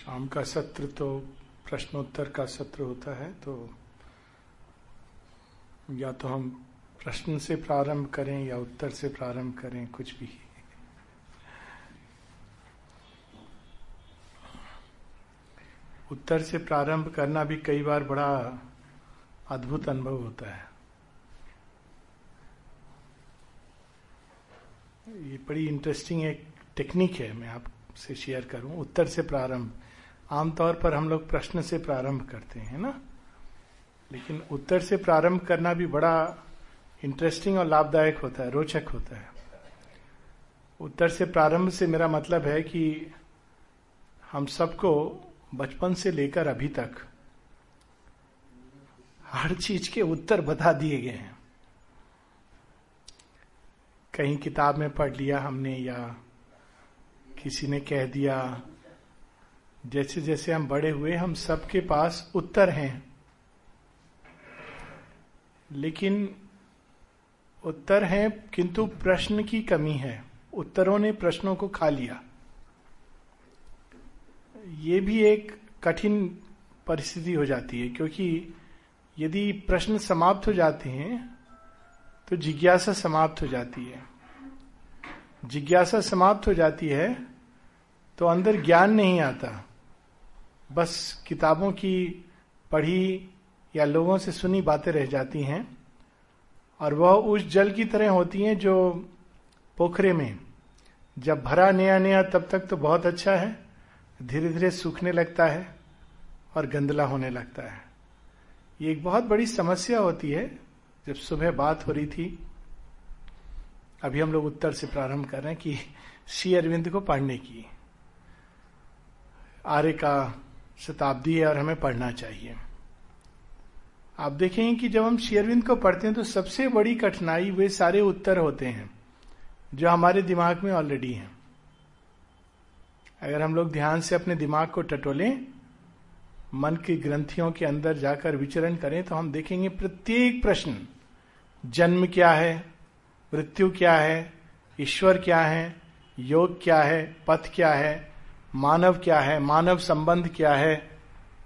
शाम का सत्र तो प्रश्नोत्तर का सत्र होता है तो या तो हम प्रश्न से प्रारंभ करें या उत्तर से प्रारंभ करें, कुछ भी। उत्तर से प्रारंभ करना भी कई बार बड़ा अद्भुत अनुभव होता है। ये बड़ी इंटरेस्टिंग एक टेक्निक है, मैं आपसे शेयर करूँ। उत्तर से प्रारंभ। आमतौर पर हम लोग प्रश्न से प्रारंभ करते हैं ना? लेकिन उत्तर से प्रारंभ करना भी बड़ा इंटरेस्टिंग और लाभदायक होता है, रोचक होता है। उत्तर से प्रारंभ से मेरा मतलब है कि हम सबको बचपन से लेकर अभी तक हर चीज़ के उत्तर बता दिए गए हैं। कहीं किताब में पढ़ लिया हमने या किसी ने कह दिया जैसे जैसे हम बड़े हुए, हम सबके पास उत्तर हैं। लेकिन उत्तर हैं, किंतु प्रश्न की कमी है। उत्तरों ने प्रश्नों को खा लिया। ये भी एक कठिन परिस्थिति हो जाती है, क्योंकि यदि प्रश्न समाप्त हो जाते हैं तो जिज्ञासा समाप्त हो जाती है। जिज्ञासा समाप्त हो जाती है तो अंदर ज्ञान नहीं आता। बस किताबों की पढ़ी या लोगों से सुनी बातें रह जाती हैं और वह उस जल की तरह होती हैं जो पोखरे में। जब भरा नया नया, तब तक तो बहुत अच्छा है। धीरे धीरे सूखने लगता है और गंदला होने लगता है। ये एक बहुत बड़ी समस्या होती है, जब सुबह बात हो रही थी। अभी हम लोग उत्तर से प्रारंभ कर रहे हैं कि श्री अरविंद को पढ़ने की। आर्य का शताब्दी है और हमें पढ़ना चाहिए। आप देखेंगे कि जब हम शेयरविंद को पढ़ते हैं तो सबसे बड़ी कठिनाई वे सारे उत्तर होते हैं, जो हमारे दिमाग में ऑलरेडी हैं। अगर हम लोग ध्यान से अपने दिमाग को टटोलें, मन की ग्रंथियों के अंदर जाकर विचरण करें तो हम देखेंगे प्रत्येक प्रश्न, जन्म क्या है, मृत्यु क्या है, ईश्वर क्या है, योग क्या है, पथ क्या है मानव क्या है, मानव संबंध क्या है,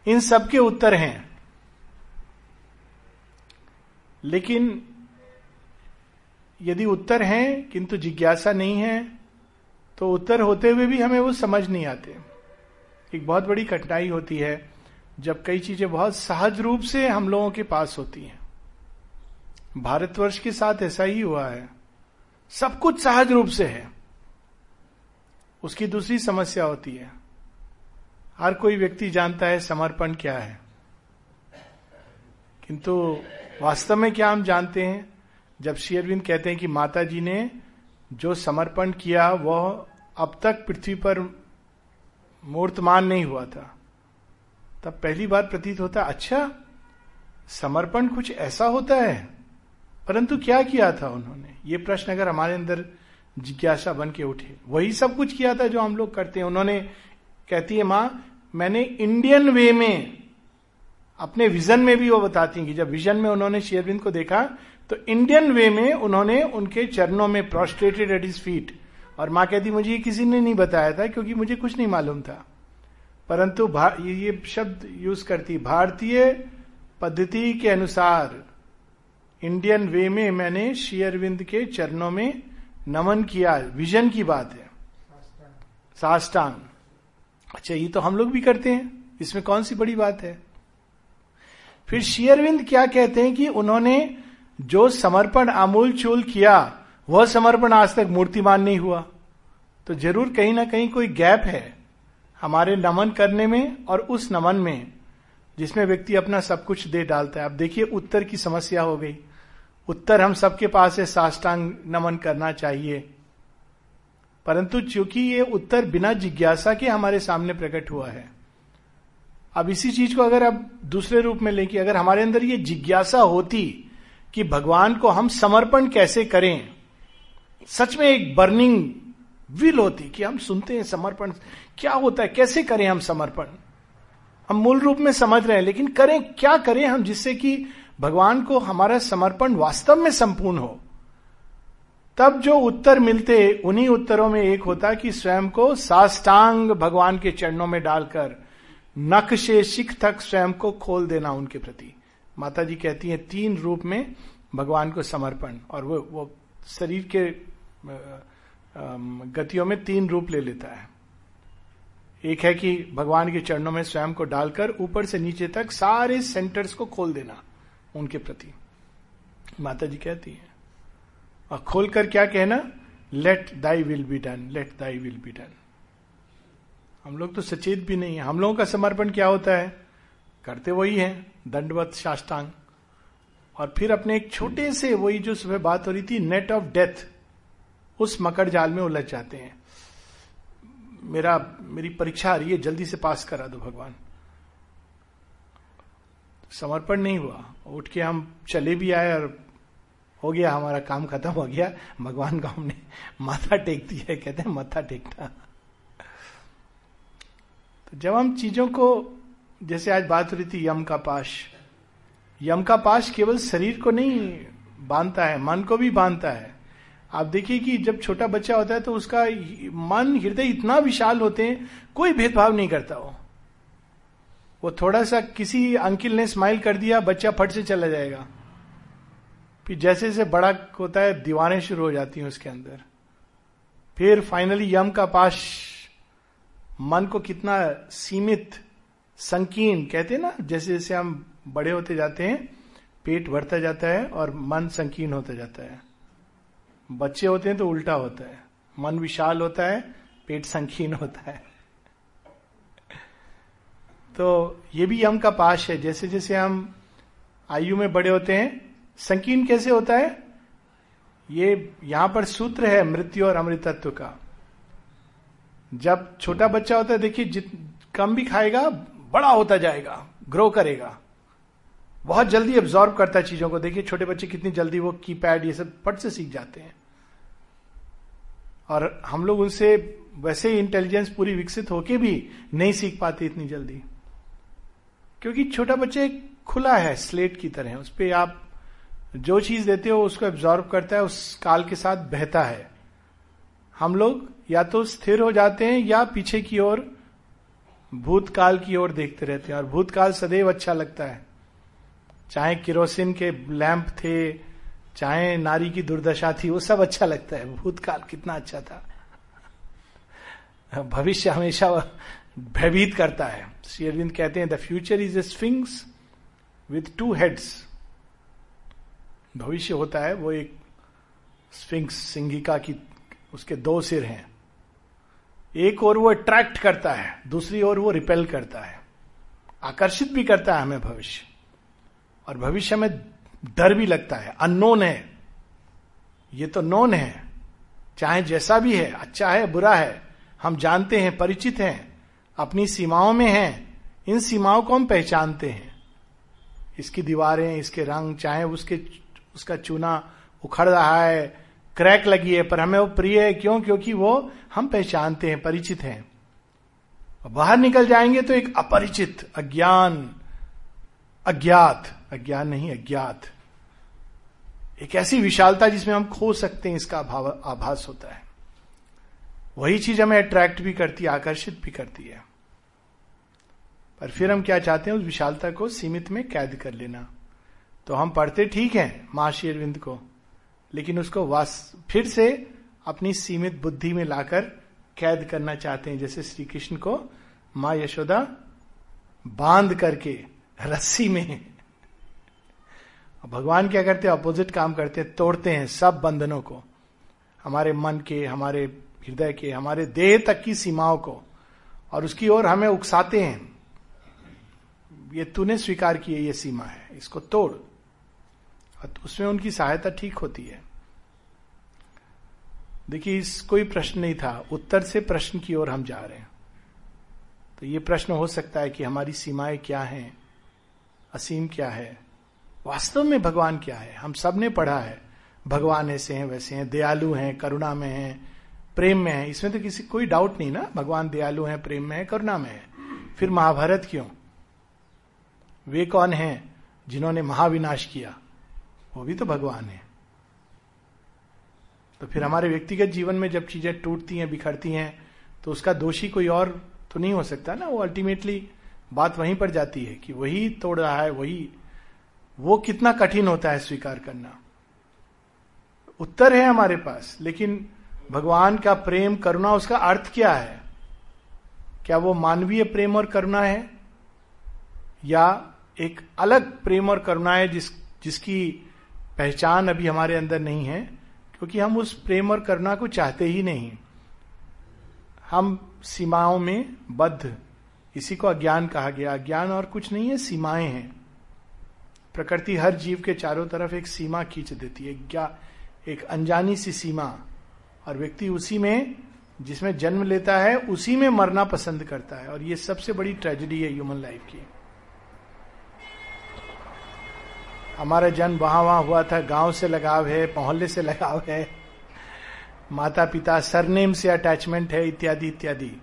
इन सब के उत्तर हैं। लेकिन यदि उत्तर हैं, किंतु जिज्ञासा नहीं है तो उत्तर होते हुए भी हमें वो समझ नहीं आते। एक बहुत बड़ी कठिनाई होती है, जब कई चीज़ें बहुत सहज रूप से हम लोगों के पास होती हैं। भारतवर्ष के साथ ऐसा ही हुआ है। सब कुछ सहज रूप से है। उसकी दूसरी समस्या होती है। हर कोई व्यक्ति जानता है समर्पण क्या है। किंतु वास्तव में क्या हम जानते हैं? जब शेयरविंद कहते हैं कि माता जी ने जो समर्पण किया, वह अब तक पृथ्वी पर मूर्तमान नहीं हुआ था। तब पहली बार प्रतीत होता अच्छा समर्पण कुछ ऐसा होता है? परंतु क्या किया था उन्होंने? ये प्रश्न अगर हमारे अंदर जिज्ञासा बन के उठे। वही सब कुछ किया था जो हम लोग करते हैं। उन्होंने कहती है, माँ, मैंने इंडियन वे में अपने विजन में भी वो बताती हैं कि जब विजन में उन्होंने शेयरबिंद को देखा तो इंडियन वे में उन्होंने उनके चरणों में प्रोस्ट्रेटेड एट इज़ फीट और माँ कहती, मुझे किसी ने नहीं बताया था क्योंकि मुझे कुछ नहीं मालूम था। परंतु ये शब्द यूज़ करती, भारतीय पद्धति के अनुसार इंडियन वे में मैंने शेयरविंद के चरणों में नमन किया, विजन की बात है। साष्टांग। अच्छा ये तो हम लोग भी करते हैं। इसमें कौन सी बड़ी बात है? फिर शेयरविंद क्या कहते हैं कि उन्होंने जो समर्पण अमूल चूल किया, वह समर्पण आज तक मूर्तिमान नहीं हुआ। तो ज़रूर कहीं ना कहीं कोई गैप है हमारे नमन करने में और उस नमन में, जिसमें व्यक्ति अपना सब कुछ दे डालता है। अब देखिए उत्तर की समस्या हो गई। उत्तर हम सबके पास है, साष्टांग नमन करना चाहिए। परंतु चूँकि ये उत्तर बिना जिज्ञासा के हमारे सामने प्रकट हुआ है, अब इसी चीज़ को अगर अब दूसरे रूप में लें कि अगर हमारे अंदर ये जिज्ञासा होती कि भगवान को हम समर्पण कैसे करें, सच में एक बर्निंग विल होती कि हम सुनते हैं समर्पण, क्या होता है, कैसे करें हम समर्पण? हम मूल रूप में समझ रहे हैं, लेकिन करें, क्या करें हम जिससे कि भगवान को हमारा समर्पण वास्तव में संपूर्ण हो। तब जो उत्तर मिलते, उन्हीं उत्तरों में एक होता कि स्वयं को साष्टांग भगवान के चरणों में डालकर नख से शिख तक स्वयं को खोल देना उनके प्रति। माता जी कहती हैं, तीन रूप में भगवान को समर्पण और वो वो शरीर के गतियों में तीन रूप ले लेता है। एक है कि भगवान के चरणों में स्वयं को डालकर ऊपर से नीचे तक सारे सेंटर्स को खोल देना। उनके प्रति। माता जी कहती है, और खोलकर क्या कहना? Let thy will be done let thy will be done हम लोग तो सचेत भी नहीं है। हम लोगों का समर्पण क्या होता है? करते वही है, दंडवत शास्त्रांग और फिर अपने एक छोटे से वही जो सुबह बात हो रही थी नेट ऑफ़ डेथ उस मकर जाल में उलझ जाते हैं। मेरा, मेरी परीक्षा आ रही है, जल्दी से पास करा दो भगवान। समर्पण नहीं हुआ। उठ के हम चले भी आए और हो गया, हमारा काम खत्म हो गया। भगवान का हमने माथा टेक दिया है कहते हैं माथा टेकना। तो जब हम चीज़ों को, जैसे आज बात हो रही थी, यम का पाश। यम का पाश केवल शरीर को नहीं बांधता है, मन को भी बांधता है। आप देखिए कि जब छोटा बच्चा होता है तो उसका मन, हृदय इतना विशाल होते हैं, कोई भेदभाव नहीं करता वो। वो थोड़ा सा किसी अंकिल ने स्माइल कर दिया, बच्चा फट से चला जाएगा। फिर जैसे जैसे बड़ा होता है दीवारें शुरू हो जाती हैं उसके अंदर। फिर फाइनली यम का पाश, मन को कितना सीमित, संकीर्ण, कहते हैं ना, जैसे जैसे हम बड़े होते जाते हैं, पेट बढ़ता जाता है और मन संकीर्ण होता जाता है। बच्चे होते हैं तो उल्टा होता है। मन विशाल होता है, पेट संकीर्ण होता है। तो ये भी यम का पाश है। जैसे जैसे हम आयु में बड़े होते हैं, संकीर्ण कैसे होता है? ये यहाँ पर सूत्र है मृत्यु और अमृतत्व का। जब छोटा बच्चा होता है, देखिए, जित कम भी खाएगा, बड़ा होता जाएगा ग्रो करेगा। बहुत जल्दी एब्जॉर्व करता है चीज़ों को। देखिए, छोटे बच्चे कितनी जल्दी वो की पैड ये सब पट से सीख जाते हैं। और हम लोग उनसे वैसे ही इंटेलिजेंस पूरी विकसित होके भी नहीं सीख पाते इतनी जल्दी। क्योंकि छोटा बच्चे खुला है, स्लेट की तरह। उस पर आप जो चीज़ देते हो, उसको एब्जॉर्व करता है, उस काल के साथ बहता है। हम लोग या तो स्थिर हो जाते हैं, या पीछे की ओर, भूतकाल की ओर देखते रहते हैं, और भूतकाल सदैव अच्छा लगता है। चाहे किरोसिन के लैंप थे, चाहे नारी की दुर्दशा थी, वो सब अच्छा लगता है। भूतकाल कितना अच्छा था। भविष्य हमेशा भयभीत करता है। श्री अरविंद कहते हैं the future is a sphinx with two heads भविष्य होता है, वो एक स्फिंक्स सिंगिका की, उसके दो सिर हैं। एक और वो अट्रैक्ट करता है, दूसरी ओर वो रिपेल करता है। आकर्षित भी करता है हमें भविष्य। और भविष्य में डर भी लगता है अननोन है। ये तो नोन है। चाहे जैसा भी है अच्छा है, बुरा है, हम जानते हैं, परिचित हैं। अपनी सीमाओं में हैं। इन सीमाओं को हम पहचानते हैं। इसकी दीवारें, इसके रंग, चाहे उसके, उसका चूना उखड़ रहा है, क्रैक लगी है, पर हमें वो प्रिय है। क्यों? क्योंकि वो हम पहचानते हैं, परिचित हैं। बाहर निकल जाएँगे तो एक अपरिचित, अज्ञान, अज्ञात, अज्ञान नहीं, अज्ञात। एक ऐसी विशालता जिसमें हम खो सकते हैं, इसका आभास होता है। वही चीज़ हमें अट्रैक्ट भी करती है, आकर्षित भी करती है। पर फिर हम क्या चाहते हैं, उस विशालता को सीमित में कैद कर लेना। तो हम पढ़ते ठीक है, महर्षि अरविंद को, लेकिन उसको वास, फिर से अपनी सीमित बुद्धि में लाकर कैद करना चाहते हैं, जैसे श्री कृष्ण को माँ यशोदा बाँध करके रस्सी में। भगवान क्या करते हैं अपोजिट काम करते हैं, तोड़ते हैं सब बंधनों को। हमारे मन के, हमारे हृदय के, हमारे देह तक की सीमाओं को, और उसकी ओर हमें उकसाते हैं। ये तूने स्वीकार किए ये सीमा है, इसको तोड़। और उसमें उनकी सहायता ठीक होती है। देखिए, इस कोई प्रश्न नहीं था। उत्तर से प्रश्न की ओर हम जा रहे हैं। तो ये प्रश्न हो सकता है कि हमारी सीमाएँ क्या हैं? असीम क्या है? वास्तव में भगवान क्या है? हम सबने पढ़ा है। भगवान ऐसे हैं, वैसे हैं, दयालु हैं, करुणा में हैं प्रेम में है। इसमें तो किसी, कोई डाउट नहीं ना? भगवान दयालु है, प्रेम में है, करुणा में है। फिर महाभारत क्यों? वे कौन हैं जिन्होंने महाविनाश किया? वो भी तो भगवान है। तो फिर हमारे व्यक्तिगत जीवन में जब चीज़ें टूटती हैं, बिखरती हैं तो उसका दोषी कोई और तो नहीं हो सकता ना? वो अल्टीमेटली बात वहीं पर जाती है कि वही तोड़ रहा है, वही। वो कितना कठिन होता है स्वीकार करना। उत्तर है हमारे पास, लेकिन भगवान का प्रेम, करुणा, उसका अर्थ क्या है? क्या वो मानवीय प्रेम और करुणा है? या एक अलग प्रेम और करुणा है जिस, जिसकी पहचान अभी हमारे अंदर नहीं है? क्योंकि हम उस प्रेम और करुणा को चाहते ही नहीं। हम सीमाओं में बद्ध। इसी को अज्ञान कहा गया। अज्ञान और कुछ नहीं है, सीमाएँ हैं। प्रकृति हर जीव के चारों तरफ़ एक सीमा खींच देती है। एक अनजानी सी सीमा। और व्यक्ति उसी में, जिसमें जन्म लेता है, उसी में मरना पसंद करता है। और ये सबसे बड़ी ट्रेजेडी है ह्यूमन लाइफ की। हमारा जन्म वहाँ वहाँ हुआ था, गाँव से लगाव है, मोहल्ले से लगाव है। माता पिता सरनेम से अटैचमेंट है, इत्यादि इत्यादि।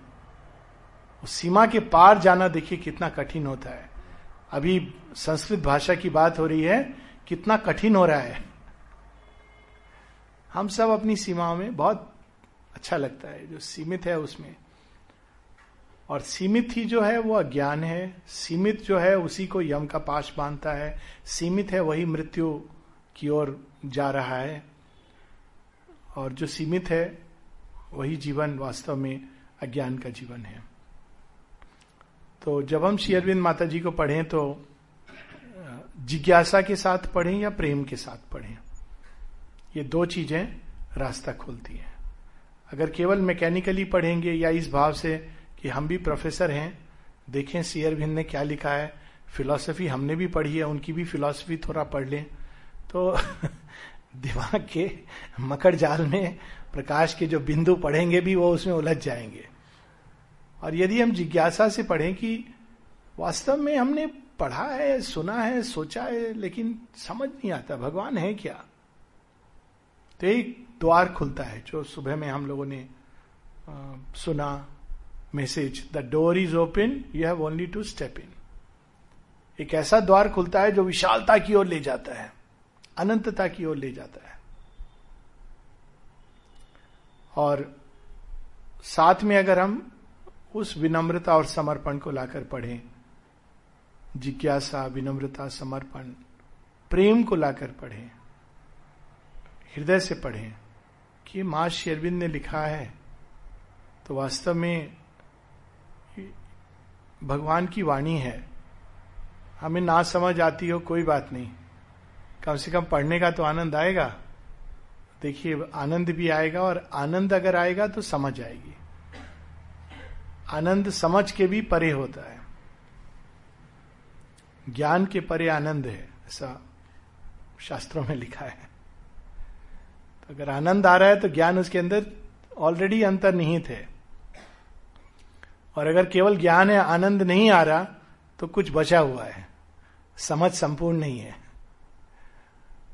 उस सीमा के पार जाना देखिए कितना कठिन होता है। अभी संस्कृत भाषा की बात हो रही है, कितना कठिन हो रहा है। हम सब अपनी सीमाओं में बहुत अच्छा लगता है, जो सीमित है उसमें। और सीमित ही जो है वो अज्ञान है, सीमित जो है उसी को यम का पाश बांधता है, सीमित है वही मृत्यु की ओर जा रहा है। और जो सीमित है, वही जीवन वास्तव में अज्ञान का जीवन है। तो जब हम श्री अरविंद माता जी को पढ़ें तो जिज्ञासा के साथ पढ़ें या प्रेम के साथ पढ़ें? ये दो चीज़ें रास्ता खोलती हैं। अगर केवल मैकेनिकली पढ़ेंगे या इस भाव से कि हम भी प्रोफेसर हैं, देखें सी अरविंद ने क्या लिखा है, फिलॉसफी हमने भी पढ़ी है, उनकी भी फिलॉसफी थोड़ा पढ़ लें। तो दिमाग के मकर जाल में प्रकाश के जो बिंदु पढ़ेंगे भी वो उसमें उलझ जाएँगे। और यदि हम जिज्ञासा से पढ़ें कि वास्तव में हमने पढ़ा है, सुना है, सोचा है, लेकिन समझ नहीं आता, भगवान है क्या? तो एक द्वार खुलता है जो सुबह में हम लोगों ने आ, सुना message the door is open you have only to step in एक ऐसा द्वार खुलता है जो विशालता की ओर ले जाता है अनंतता की ओर ले जाता है। और साथ में अगर हम उस विनम्रता और समर्पण को लाकर पढ़ें जिज्ञासा विनम्रता समर्पण प्रेम को लाकर पढ़ें हृदय से पढ़ें कि माँ शेरविंद ने लिखा है। तो वास्तव में भगवान की वाणी है। हमें ना समझ आती हो कोई बात नहीं। कम से कम पढ़ने का तो आनंद आएगा। देखिए, आनंद भी आएगा और आनंद अगर आएगा तो समझ आएगी। आनंद समझ के भी परे होता है। ज्ञान के परे आनंद है, ऐसा शास्त्रों में लिखा है। तो अगर आनंद आ रहा है तो ज्ञान उसके अंदर ऑलरेडी अंतर अंतर्निहित है। और अगर केवल ज्ञान है आनंद नहीं आ रहा तो कुछ बचा हुआ है। समझ संपूर्ण नहीं है।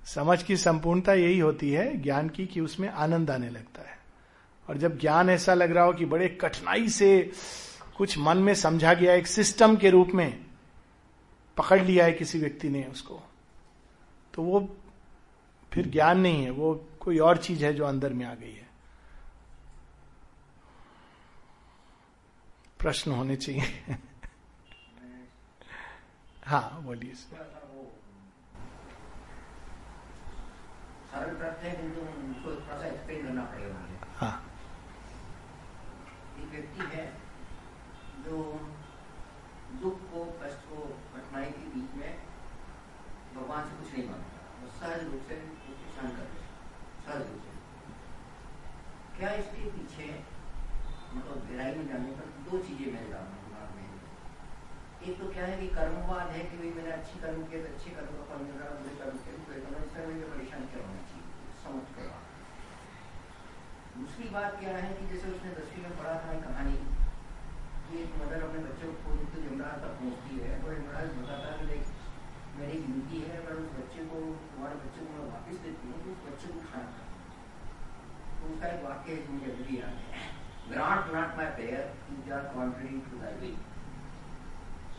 समझ की संपूर्णता यही होती है, ज्ञान की, कि उसमें आनंद आने लगता है। और जब ज्ञान ऐसा लग रहा हो कि बड़े कठिनाई से कुछ मन में समझा गया, एक सिस्टम के रूप में पकड़ लिया है किसी व्यक्ति ने उसको तो वो फिर ज्ञान नहीं है, वो कोई और चीज़ है जो अंदर में आ गई है? प्रश्न होने चाहिए। हाँ बोलिए हाँ। एक व्यक्ति है जो दुख को, कष्ट को, कठिनाई के बीच में भगवान से कुछ नहीं माँगता। वो सहज रूप से उसको सहन कर सहज रूप से क्या इसके पीछे मतलब गहराई में जाने पर दो चीज़ें मेरे दिमाग में एक तो क्या है कि कर्मवाद है कि भाई मैंने अच्छी कर्म किए तो अच्छे कर्म का फल मिल रहा बुरे कर्म किए बुरे कर्म। इस तरह परेशान क्या होना चाहिए? समझ कर दूसरी बात क्या है कि जैसे उसने दसवीं में पढ़ा था कहानी कि एक मदर अपने बच्चों को तो जमराज तक पहुँचती है तो जमराज बताता है देख, मेरी गिनती है, पर उस बच्चे को तुम्हारे बच्चे को मैं वापिस देती हूँ तो उस बच्चे को खाना तो वाक्य मुझे अभी याद है। Grant not my prayer you are contrary to the will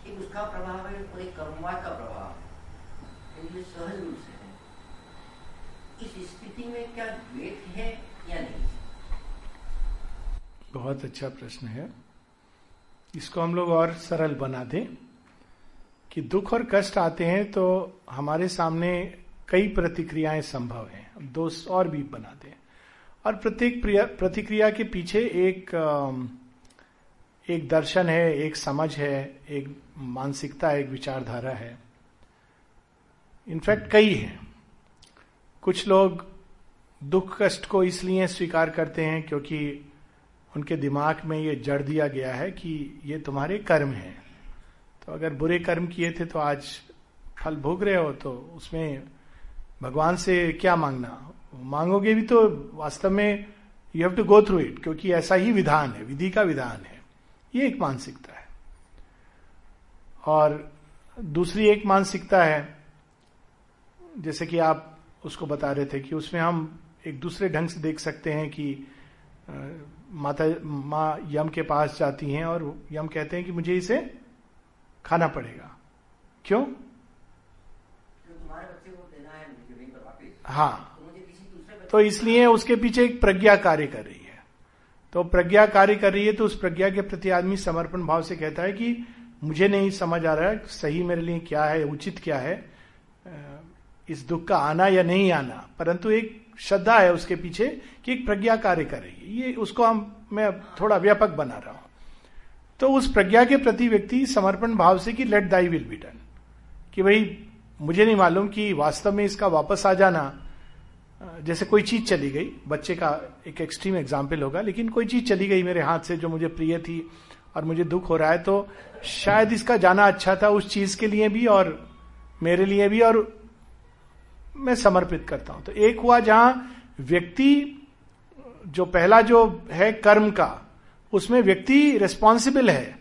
एक उसका प्रभाव है और एक कर्मवाद का प्रभाव ये सहज रूप से है। इस स्थिति में क्या द्वेत है या नहीं? बहुत अच्छा प्रश्न है। इसको हम लोग और सरल बना दें कि दुख और कष्ट आते हैं तो हमारे सामने कई प्रतिक्रियाएँ संभव हैं। दो और भी बना दें। और प्रत्येक प्रतिक्रिया के पीछे एक एक दर्शन है, एक समझ है, एक मानसिकता, एक विचारधारा है। इनफैक्ट कई है। कुछ लोग दुख कष्ट को इसलिए स्वीकार करते हैं क्योंकि उनके दिमाग में ये जड़ दिया गया है कि ये तुम्हारे कर्म हैं। तो अगर बुरे कर्म किए थे तो आज फल भोग रहे हो तो उसमें भगवान से क्या मांगना? मांगोगे भी तो वास्तव में you have to go through it क्योंकि ऐसा ही विधान है विधि का विधान है। ये एक मानसिकता है। और दूसरी एक मानसिकता है जैसे कि आप उसको बता रहे थे कि उसमें हम एक दूसरे ढंग से देख सकते हैं कि माता माँ यम के पास जाती हैं और यम कहते हैं कि मुझे इसे खाना पड़ेगा। क्यों? हाँ। तो इसलिए उसके पीछे एक प्रज्ञा कार्य कर रही है। तो प्रज्ञा कार्य कर रही है तो उस प्रज्ञा के प्रति आदमी समर्पण भाव से कहता है कि मुझे नहीं समझ आ रहा है सही मेरे लिए क्या है, उचित क्या है इस दुख का आना या नहीं आना। परंतु एक श्रद्धा है उसके पीछे कि एक प्रज्ञा कार्य कर रही है। ये उसको हम, मैं थोड़ा व्यापक बना रहा हूँ। तो उस प्रज्ञा के प्रति व्यक्ति समर्पण भाव से कि let thy will be done कि भाई, मुझे नहीं मालूम कि वास्तव में इसका वापस आ जाना जैसे कोई चीज़ चली गई, बच्चे का एक एक्सट्रीम एग्ज़ाम्पल होगा, लेकिन कोई चीज़ चली गई मेरे हाथ से जो मुझे प्रिय थी और मुझे दुख हो रहा है तो शायद इसका जाना अच्छा था उस चीज़ के लिए भी और मेरे लिए भी और मैं समर्पित करता हूँ। तो एक हुआ जहाँ व्यक्ति जो पहला जो है कर्म का, उसमें व्यक्ति रिस्पॉन्सिबल है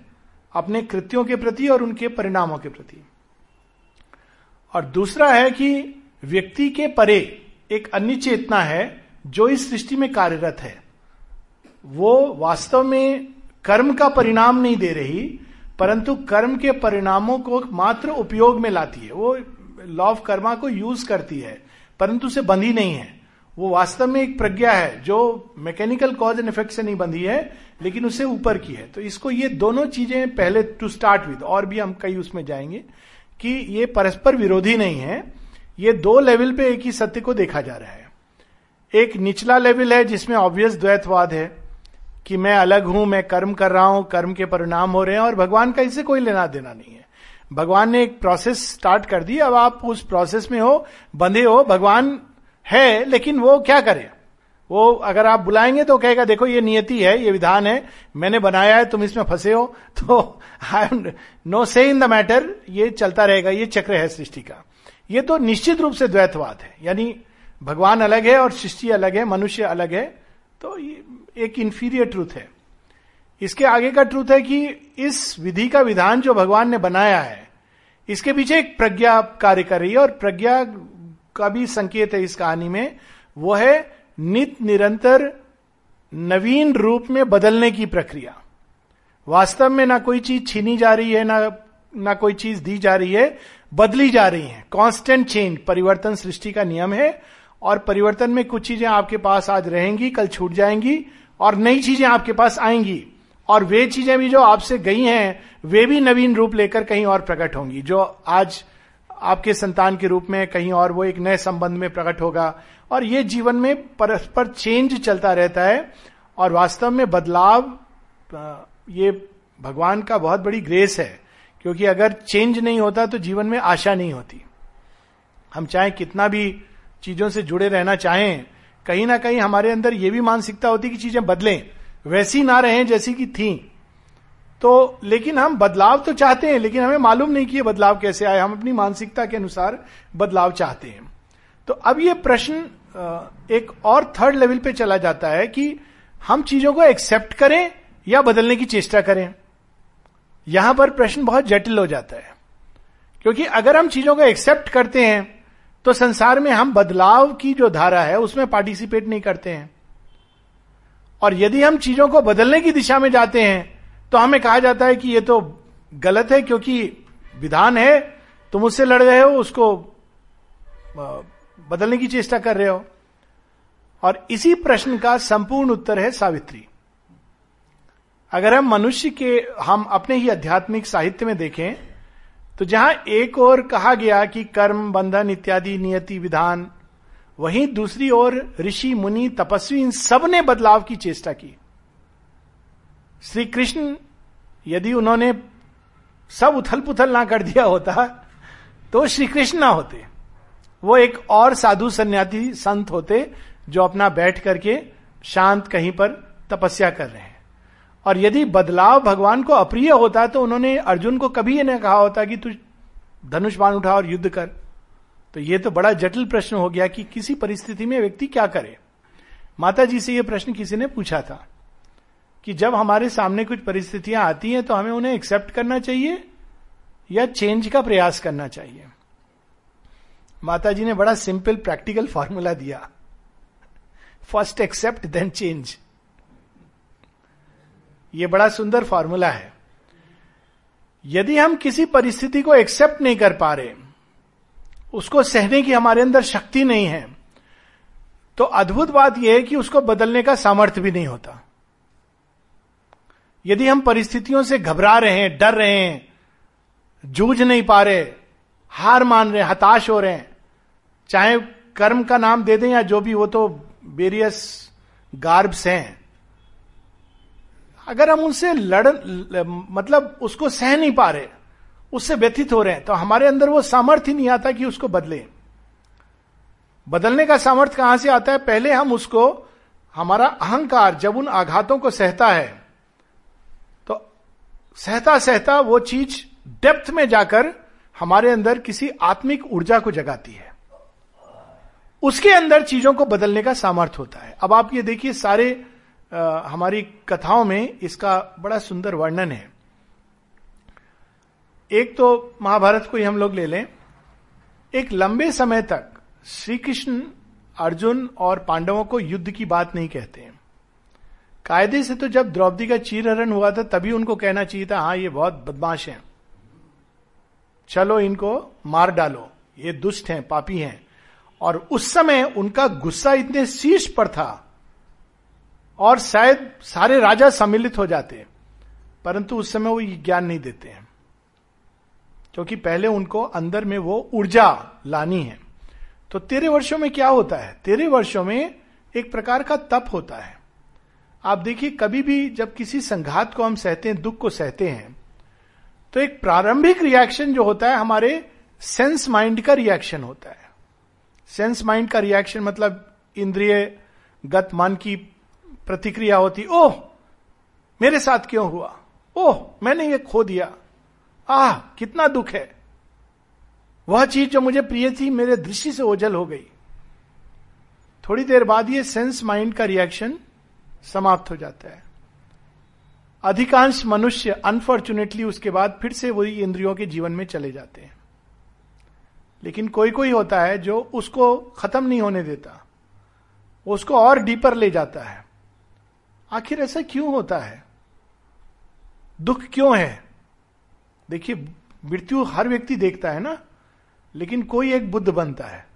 अपने कृत्यों के प्रति और उनके परिणामों के प्रति। और दूसरा है कि व्यक्ति के परे एक अन्य चेतना है जो इस सृष्टि में कार्यरत है। वो वास्तव में कर्म का परिणाम नहीं दे रही, परंतु कर्म के परिणामों को मात्र उपयोग में लाती है। वो लॉ ऑफ़ कर्मा को यूज़ करती है, परंतु उसे बंधी नहीं है। वो वास्तव में एक प्रज्ञा है, जो मैकेनिकल कॉज एंड इफ़ेक्ट से नहीं बंधी है, लेकिन उसे ऊपर की है। तो इसको ये दोनों चीज़ें पहले टू स्टार्ट विद और भी हम कई उसमें जाएँगे, कि ये परस्पर विरोधी नहीं है ये दो लेवल पे एक ही सत्य को देखा जा रहा है। एक निचला लेवल है जिसमें ऑब्वियस द्वैतवाद है कि मैं अलग हूँ, मैं कर्म कर रहा हूँ, कर्म के परिणाम हो रहे हैं और भगवान का इससे कोई लेना देना नहीं है। भगवान ने एक प्रोसेस स्टार्ट कर दी, अब आप उस प्रोसेस में हो, बंधे हो, भगवान है, लेकिन वो क्या करे? वो अगर आप बुलाएँगे तो कहेगा, देखो, ये नियति है, ये विधान है, मैंने बनाया है, तुम इसमें फंसे हो। तो आई नो से इन द मैटर ये चलता रहेगा, ये चक्र है सृष्टि का। ये तो निश्चित रूप से द्वैतवाद है। यानी भगवान अलग है और सृष्टि अलग है, मनुष्य अलग है तो एक इंफीरियर ट्रूथ है। इसके आगे का ट्रूथ है कि इस विधि का विधान जो भगवान ने बनाया है, इसके पीछे एक प्रज्ञा कार्य कर रही है और प्रज्ञा का भी संकेत है इस कहानी में। वो है नित निरंतर नवीन रूप में बदलने की प्रक्रिया। वास्तव में ना कोई चीज़ छीनी जा रही है, ना ना कोई चीज़ दी जा रही है बदली जा रही है। कांस्टेंट चेंज परिवर्तन सृष्टि का नियम है और परिवर्तन में कुछ चीज़ें आपके पास आज रहेंगी, कल छूट जाएँगी और नई चीज़ें आपके पास आएँगी। और वे चीज़ें भी जो आपसे गई हैं, वे भी नवीन रूप लेकर कहीं और प्रकट होंगी। जो आज आपके संतान के रूप में कहीं और वो एक नए संबंध में प्रकट होगा। और ये जीवन में परस्पर चेंज चलता रहता है और वास्तव में बदलाव ये भगवान का बहुत बड़ी ग्रेस है। क्योंकि अगर चेंज नहीं होता तो जीवन में आशा नहीं होती। हम चाहे कितना भी चीज़ों से जुड़े रहना चाहें, कहीं ना कहीं हमारे अंदर यह भी मानसिकता होती कि चीज़ें बदलें। वैसी ना रहें जैसी कि थी। तो लेकिन हम बदलाव तो चाहते हैं, लेकिन हमें मालूम नहीं कि ये बदलाव कैसे आए। हम अपनी मानसिकता के अनुसार बदलाव चाहते हैं। तो अब ये प्रश्न एक और थर्ड लेवल पे चला जाता है कि हम चीज़ों को एक्सेप्ट करें या बदलने की चेष्टा करें। यहाँ पर प्रश्न बहुत जटिल हो जाता है। क्योंकि अगर हम चीज़ों को एक्सेप्ट करते हैं तो संसार में हम बदलाव की जो धारा है, उसमें पार्टिसिपेट नहीं करते हैं। और यदि हम चीज़ों को बदलने की दिशा में जाते हैं तो हमें कहा जाता है कि यह तो गलत है, क्योंकि विधान है, तुम उससे लड़ रहे हो, उसको बदलने की चेष्टा कर रहे हो। और इसी प्रश्न का संपूर्ण उत्तर है सावित्री। अगर हम मनुष्य के, हम अपने ही आध्यात्मिक साहित्य में देखें तो जहाँ एक और कहा गया कि कर्म, बंधन इत्यादि, नियति, विधान, वहीं दूसरी ओर ऋषि, मुनि, तपस्वी, इन सबने बदलाव की चेष्टा की। श्री कृष्ण यदि उन्होंने सब उथल पुथल ना कर दिया होता तो श्री कृष्ण ना होते। वो एक और साधु सन्यासी संत होते, जो अपना बैठ करके शांत कहीं पर तपस्या कर रहे हैं। और यदि बदलाव भगवान को अप्रिय होता तो उन्होंने अर्जुन को कभी ये नहीं कहा होता कि तू धनुष बाण उठा और युद्ध कर। तो ये तो बड़ा जटिल प्रश्न हो गया कि किसी परिस्थिति में व्यक्ति क्या करे। माता जी से यह प्रश्न किसी ने पूछा था कि जब हमारे सामने कुछ परिस्थितियाँ आती हैं तो हमें उन्हें एक्सेप्ट करना चाहिए या चेंज का प्रयास करना चाहिए। माता जी ने बड़ा सिंपल प्रैक्टिकल फॉर्मूला दिया। फ़र्स्ट एक्सेप्ट देन चेंज ये बड़ा सुंदर फॉर्मूला है। यदि हम किसी परिस्थिति को एक्सेप्ट नहीं कर पा रहे, उसको सहने की हमारे अंदर शक्ति नहीं है तो अद्भुत बात यह है कि उसको बदलने का सामर्थ्य भी नहीं होता। यदि हम परिस्थितियों से घबरा रहे हैं, डर रहे हैं, जूझ नहीं पा रहे, हार मान रहे हताश हो रहे हैं, चाहे कर्म का नाम दे दें या जो भी, वो तो वेरियस गार्ब्स हैं। अगर हम उनसे लड़ मतलब उसको सह नहीं पा रहे, उससे व्यथित हो रहे हैं तो हमारे अंदर वो सामर्थ्य नहीं आता कि उसको बदले। बदलने का सामर्थ्य कहाँ से आता है? पहले हम उसको, हमारा अहंकार जब उन आघातों को सहता है तो सहता सहता वो चीज़ डेप्थ में जाकर हमारे अंदर किसी आत्मिक ऊर्जा को जगाती है। उसके अंदर चीज़ों को बदलने का सामर्थ्य होता है। अब आप ये देखिए, सारे आ, हमारी कथाओं में इसका बड़ा सुंदर वर्णन है। एक तो महाभारत को ही हम लोग ले लें। एक लंबे समय तक श्री कृष्ण अर्जुन और पांडवों को युद्ध की बात नहीं कहते हैं। कायदे से तो जब द्रौपदी का चीरहरण हुआ था तभी उनको कहना चाहिए था हाँ ये बहुत बदमाश हैं। चलो इनको मार डालो। ये दुष्ट हैं पापी हैं। और उस समय उनका गुस्सा इतने शीर्ष पर था और शायद सारे राजा सम्मिलित हो जाते हैं, परंतु उस समय वो ज्ञान नहीं देते हैं, क्योंकि पहले उनको अंदर में वो ऊर्जा लानी है। तो तेरे वर्षों में क्या होता है? तेरे वर्षों में एक प्रकार का तप होता है। आप देखिए, कभी भी जब किसी संघात को हम सहते हैं, दुख को सहते हैं तो एक प्रारंभिक रिएक्शन जो होता है, हमारे सेंस माइंड का रिएक्शन होता है। सेंस माइंड का रिएक्शन मतलब इंद्रिय, गत, मन की प्रतिक्रिया होती, ओह, मेरे साथ क्यों हुआ? ओह, मैंने ये खो दिया। आह, कितना दुख है। वह चीज़ जो मुझे प्रिय थी, मेरे दृष्टि से ओझल हो गई। थोड़ी देर बाद ये सेंस माइंड का रिएक्शन समाप्त हो जाता है। अधिकांश मनुष्य अनफॉर्चुनेटली उसके बाद फिर से वही इंद्रियों के जीवन में चले जाते हैं। लेकिन कोई कोई होता है जो उसको खत्म नहीं होने देता। उसको और डीपर ले जाता है। आखिर ऐसा क्यों होता है? दुख क्यों है? देखिए, मृत्यु हर व्यक्ति देखता है ना, लेकिन कोई एक बुद्ध बनता है।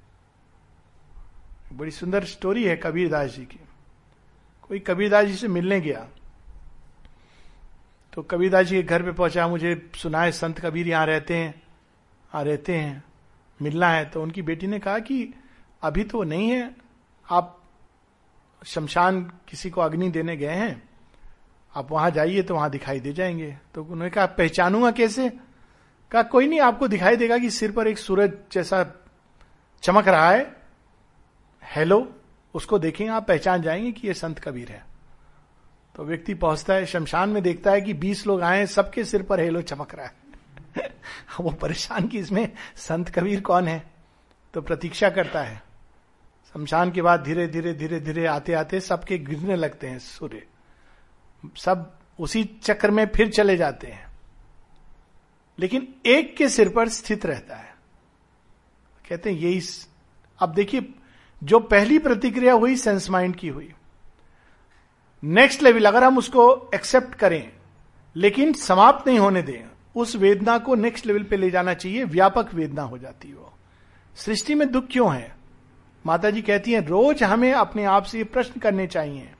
बड़ी सुंदर स्टोरी है कबीरदास जी की। कोई कबीरदास जी से मिलने गया तो कबीरदास जी के घर पे पहुँचा, मुझे सुनाए, संत कबीर यहाँ रहते हैं हाँ रहते हैं, मिलना है। तो उनकी बेटी ने कहा कि अभी तो नहीं है, आप शमशान किसी को अग्नि देने गए हैं, आप वहाँ जाइए तो वहाँ दिखाई दे जाएँगे। तो उन्होंने कहा पहचानूँगा कैसे? कहा, कोई नहीं, आपको दिखाई देगा कि सिर पर एक सूरज जैसा चमक रहा है। हेलो, उसको देखेंगे आप पहचान जाएँगे कि ये संत कबीर है। तो व्यक्ति पहुँचता है, शमशान में देखता है कि बीस लोग आए सबके सिर पर हेलो चमक रहा है। वो परेशान कि इसमें संत कबीर कौन है? तो प्रतीक्षा करता है। शमशान के बाद धीरे धीरे धीरे धीरे आते आते सबके गिरने लगते हैं सूर्य। सब उसी चक्र में फिर चले जाते हैं। लेकिन एक के सिर पर स्थित रहता है। कहते हैं, यही अब देखिए, जो पहली प्रतिक्रिया हुई सेंस माइंड की हुई। नेक्स्ट लेवल अगर हम उसको एक्सेप्ट करें, लेकिन समाप्त नहीं होने दें, उस वेदना को नेक्स्ट लेवल पे ले जाना चाहिए, व्यापक वेदना हो जाती है वो। सृष्टि में दुख क्यों है? माता जी कहती हैं, रोज हमें अपने आप से ये प्रश्न करने चाहिए।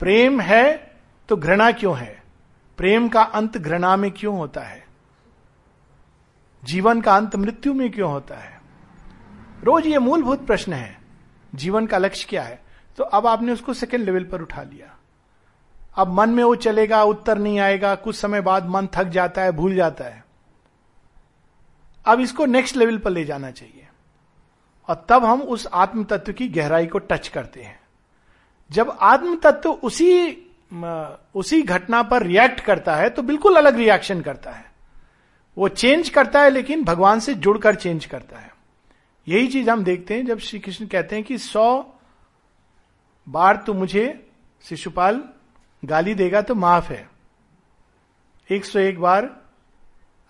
प्रेम है तो घृणा क्यों है? प्रेम का अंत घृणा में क्यों होता है? जीवन का अंत मृत्यु में क्यों होता है? रोज ये मूलभूत प्रश्न है, जीवन का लक्ष्य क्या है? तो अब आपने उसको सेकेंड लेवल पर उठा लिया। अब मन में वो चलेगा, उत्तर नहीं आएगा, कुछ समय बाद मन थक जाता है, भूल जाता है। अब इसको नेक्स्ट लेवल पर ले जाना चाहिए। और तब हम उस आत्म तत्व की गहराई को टच करते हैं। जब आत्म तत्व उसी उसी घटना पर रिएक्ट करता है तो बिल्कुल अलग रिएक्शन करता है। वो चेंज करता है, लेकिन भगवान से जुड़कर चेंज करता है। यही चीज़ हम देखते हैं, जब श्री कृष्ण कहते हैं कि सौ बार तू मुझे, शिशुपाल, गाली देगा तो माफ़ है। एक सौ एक बार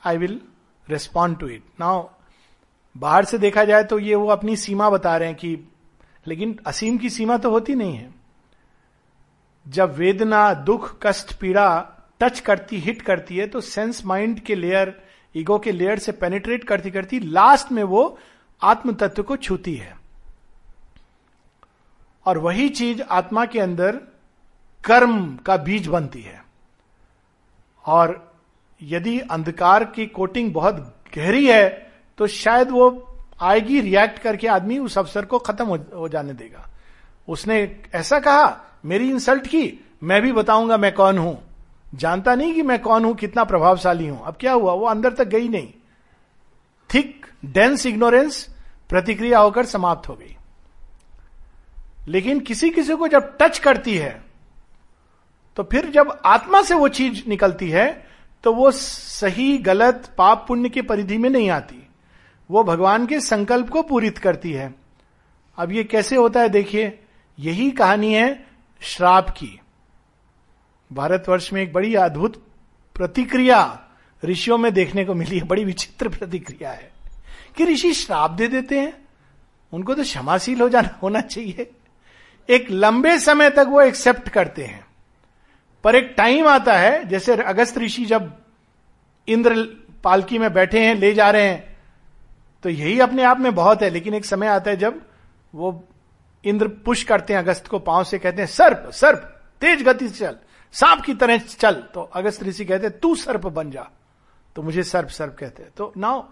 I will respond to it now बाहर से देखा जाए तो ये वो अपनी सीमा बता रहे हैं कि लेकिन असीम की सीमा तो होती नहीं है। जब वेदना, दुख, कष्ट, पीड़ा टच करती हिट करती है तो सेंस माइंड के लेयर ईगो के लेयर से पेनिट्रेट करती करती लास्ट में वो आत्म तत्व को छूती है। और वही चीज़ आत्मा के अंदर कर्म का बीज बनती है। और यदि अंधकार की कोटिंग बहुत गहरी है तो शायद वो आएगी रिएक्ट करके आदमी उस अवसर को खत्म हो, हो जाने देगा। उसने ऐसा कहा मेरी इंसल्ट की मैं भी बताऊँगा मैं कौन हूँ। जानता नहीं कि मैं कौन हूँ कितना प्रभावशाली हूँ। अब क्या हुआ? वो अंदर तक गई नहीं। थिक डेंस इग्नोरेंस प्रतिक्रिया होकर समाप्त हो गई। लेकिन किसी किसी को जब टच करती है तो फिर जब आत्मा से वो चीज़ निकलती है तो वो सही गलत पाप पुण्य की परिधि में नहीं आती। वो भगवान के संकल्प को पूरित करती है। अब ये कैसे होता है देखिए, यही कहानी है श्राप की। भारतवर्ष में एक बड़ी अद्भुत प्रतिक्रिया ऋषियों में देखने को मिली है, बड़ी विचित्र प्रतिक्रिया है कि ऋषि श्राप दे देते हैं। उनको तो क्षमाशील हो जाना, होना चाहिए। एक लंबे समय तक वो एक्सेप्ट करते हैं। पर एक टाइम आता है, जैसे अगस्त ऋषि जब इंद्र पालकी में बैठे हैं, ले जा रहे हैं तो यही अपने आप में बहुत है, लेकिन एक समय आता है जब वो इंद्र पुश करते हैं अगस्त को, पाँव से कहते हैं, सर्प सर्प, तेज गति से चल, सांप की तरह चल। तो अगस्त ऋषि कहते हैं, तू सर्प बन जा। तो मुझे सर्प सर्प कहते हैं। तो नाउ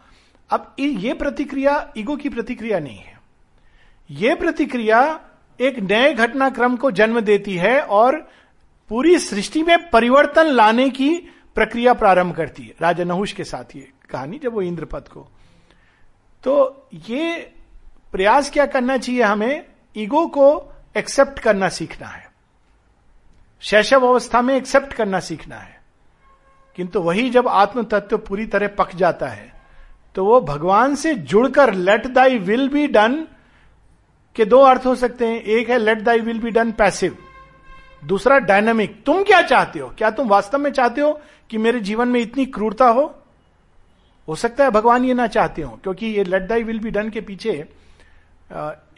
अब ये प्रतिक्रिया, ईगो की प्रतिक्रिया नहीं है। ये प्रतिक्रिया एक नए घटनाक्रम को जन्म देती है और पूरी सृष्टि में परिवर्तन लाने की प्रक्रिया प्रारंभ करती है। राजा नहुष के साथ ये कहानी, जब वो इंद्रपद को तो ये प्रयास क्या करना चाहिए हमें? ईगो को एक्सेप्ट करना सीखना है। शैशव अवस्था में एक्सेप्ट करना सीखना है। किंतु वही जब आत्म तत्व पूरी तरह पक जाता है तो वो भगवान से जुड़कर let thy will be done के दो अर्थ हो सकते हैं। एक है let thy will be done passive दूसरा डायनामिक तुम क्या चाहते हो? क्या तुम वास्तव में चाहते हो कि मेरे जीवन में इतनी क्रूरता हो? हो सकता है भगवान ये ना चाहते हो, क्योंकि ये let thy will be done के पीछे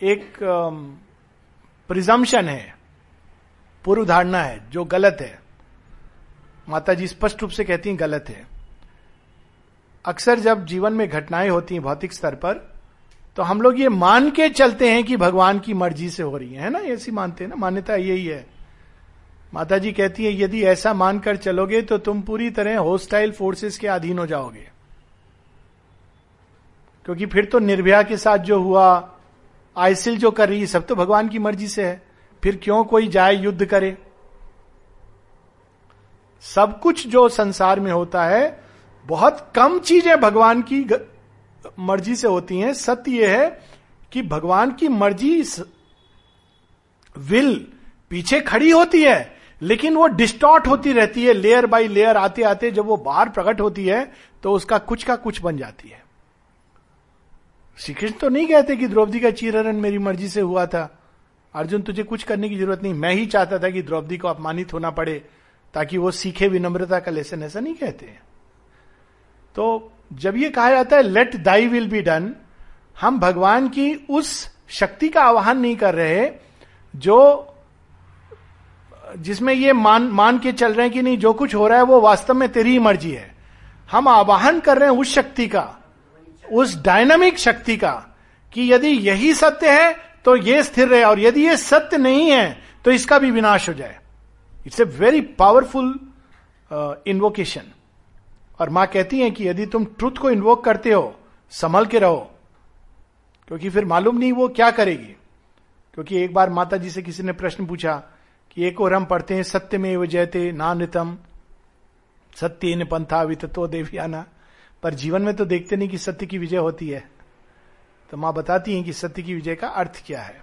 एक प्रिजम्पन है पूर्व धारणा है, जो गलत है। माता जी स्पष्ट रूप से कहती हैं, गलत है। अक्सर जब जीवन में घटनाएँ होती हैं भौतिक स्तर पर तो हम लोग ये मान के चलते हैं कि भगवान की मर्ज़ी से हो रही है ना? ऐसी मानते हैं ना? मान्यता यही है। माता जी कहती है, यदि ऐसा मानकर चलोगे तो तुम पूरी तरह होस्टाइल फोर्सेस के अधीन हो जाओगे। क्योंकि फिर तो निर्भया के साथ जो हुआ, आइसिल जो कर रही, सब तो भगवान की मर्ज़ी से है। फिर क्यों कोई जाए युद्ध करे? सब कुछ जो संसार में होता है, बहुत कम चीज़ें भगवान की ग... मर्ज़ी से होती हैं। सत्य यह है कि भगवान की मर्ज़ी स... विल पीछे खड़ी होती है, लेकिन वो डिस्टॉर्ट होती रहती है। लेयर बाय लेयर आते आते जब वो बाहर प्रकट होती है तो उसका कुछ का कुछ बन जाती है। श्री कृष्ण तो नहीं कहते कि द्रौपदी का चीरहरण मेरी मर्ज़ी से हुआ था। अर्जुन, तुझे कुछ करने की ज़रूरत नहीं। मैं ही चाहता था कि द्रौपदी को अपमानित होना पड़े, ताकि वो सीखे विनम्रता का लेसन। ऐसा नहीं कहते तो जब ये कहा जाता है let thy will be done हम भगवान की उस शक्ति का आवाहन नहीं कर रहे, जो, जिसमें ये मान मान के चल रहे हैं कि नहीं, जो कुछ हो रहा है, वो वास्तव में तेरी ही मर्ज़ी है। हम आवाहन कर रहे हैं उस शक्ति का। उस डायनामिक शक्ति का कि यदि यही सत्य है तो ये स्थिर रहे, और यदि ये सत्य नहीं है तो इसका भी विनाश हो जाए। It's a very powerful invocation और माँ कहती है कि यदि तुम ट्रुथ को इन्वोक करते हो, संभल के रहो, क्योंकि फिर मालूम नहीं वो क्या करेगी। क्योंकि एक बार माता जी से किसी ने प्रश्न पूछा कि एक और हम पढ़ते हैं, सत्य में वो जयते नानृतम, सत्य इन पंथा वितो देवियाना पर जीवन में तो देखते नहीं कि सत्य की विजय होती है। तो माँ बताती हैं कि सत्य की विजय का अर्थ क्या है।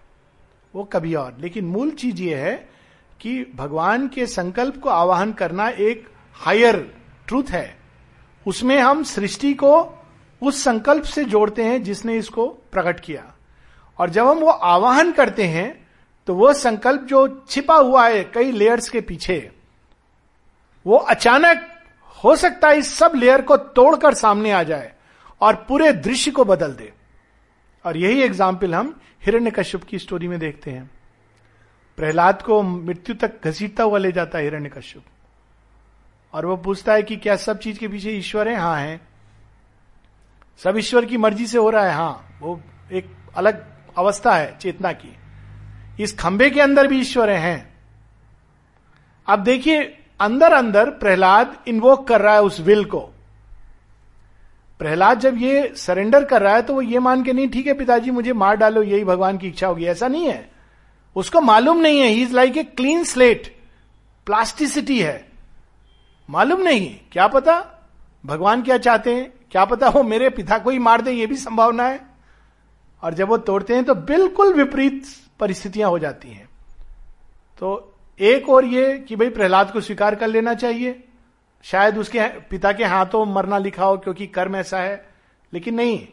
वो कभी और। लेकिन मूल चीज़ ये है कि भगवान के संकल्प को आवाहन करना एक हायर ट्रूथ है। उसमें हम सृष्टि को उस संकल्प से जोड़ते हैं जिसने इसको प्रकट किया। और जब हम वो आवाहन करते हैं तो वो संकल्प जो छिपा हुआ है कई लेयर्स के पीछे, वो अचानक हो सकता है इस सब लेयर को तोड़कर सामने आ जाए और पूरे दृश्य को बदल दे। और यही एग्ज़ाम्पल हम हिरण्य कश्यप की स्टोरी में देखते हैं। प्रहलाद को मृत्यु तक घसीटता हुआ ले जाता है हिरण्य कश्यप और वो पूछता है कि क्या सब चीज़ के पीछे ईश्वर है? हाँ है। सब ईश्वर की मर्ज़ी से हो रहा है हाँ। वो एक अलग अवस्था है चेतना की। इस खंबे के अंदर भी ईश्वर हैं। अब देखिए अंदर अंदर प्रहलाद इन्वोक कर रहा है उस विल को। प्रहलाद जब ये सरेंडर कर रहा है तो वो ये मान के नहीं, ठीक है पिताजी, मुझे मार डालो, यही भगवान की इच्छा होगी। ऐसा नहीं है। उसको मालूम नहीं है he is like a clean slate plasticity है। मालूम नहीं, क्या पता? भगवान क्या चाहते हैं? क्या पता वो मेरे पिता को ही मार दे, ये भी संभावना है। और जब वो तोड़ते हैं तो बिल्कुल विपरीत परिस्थितियाँ हो जाती हैं। तो एक और ये कि भाई प्रहलाद को स्वीकार कर लेना चाहिए। शायद उसके पिता के हाथों मरना लिखा हो क्योंकि कर्म ऐसा है, लेकिन नहीं।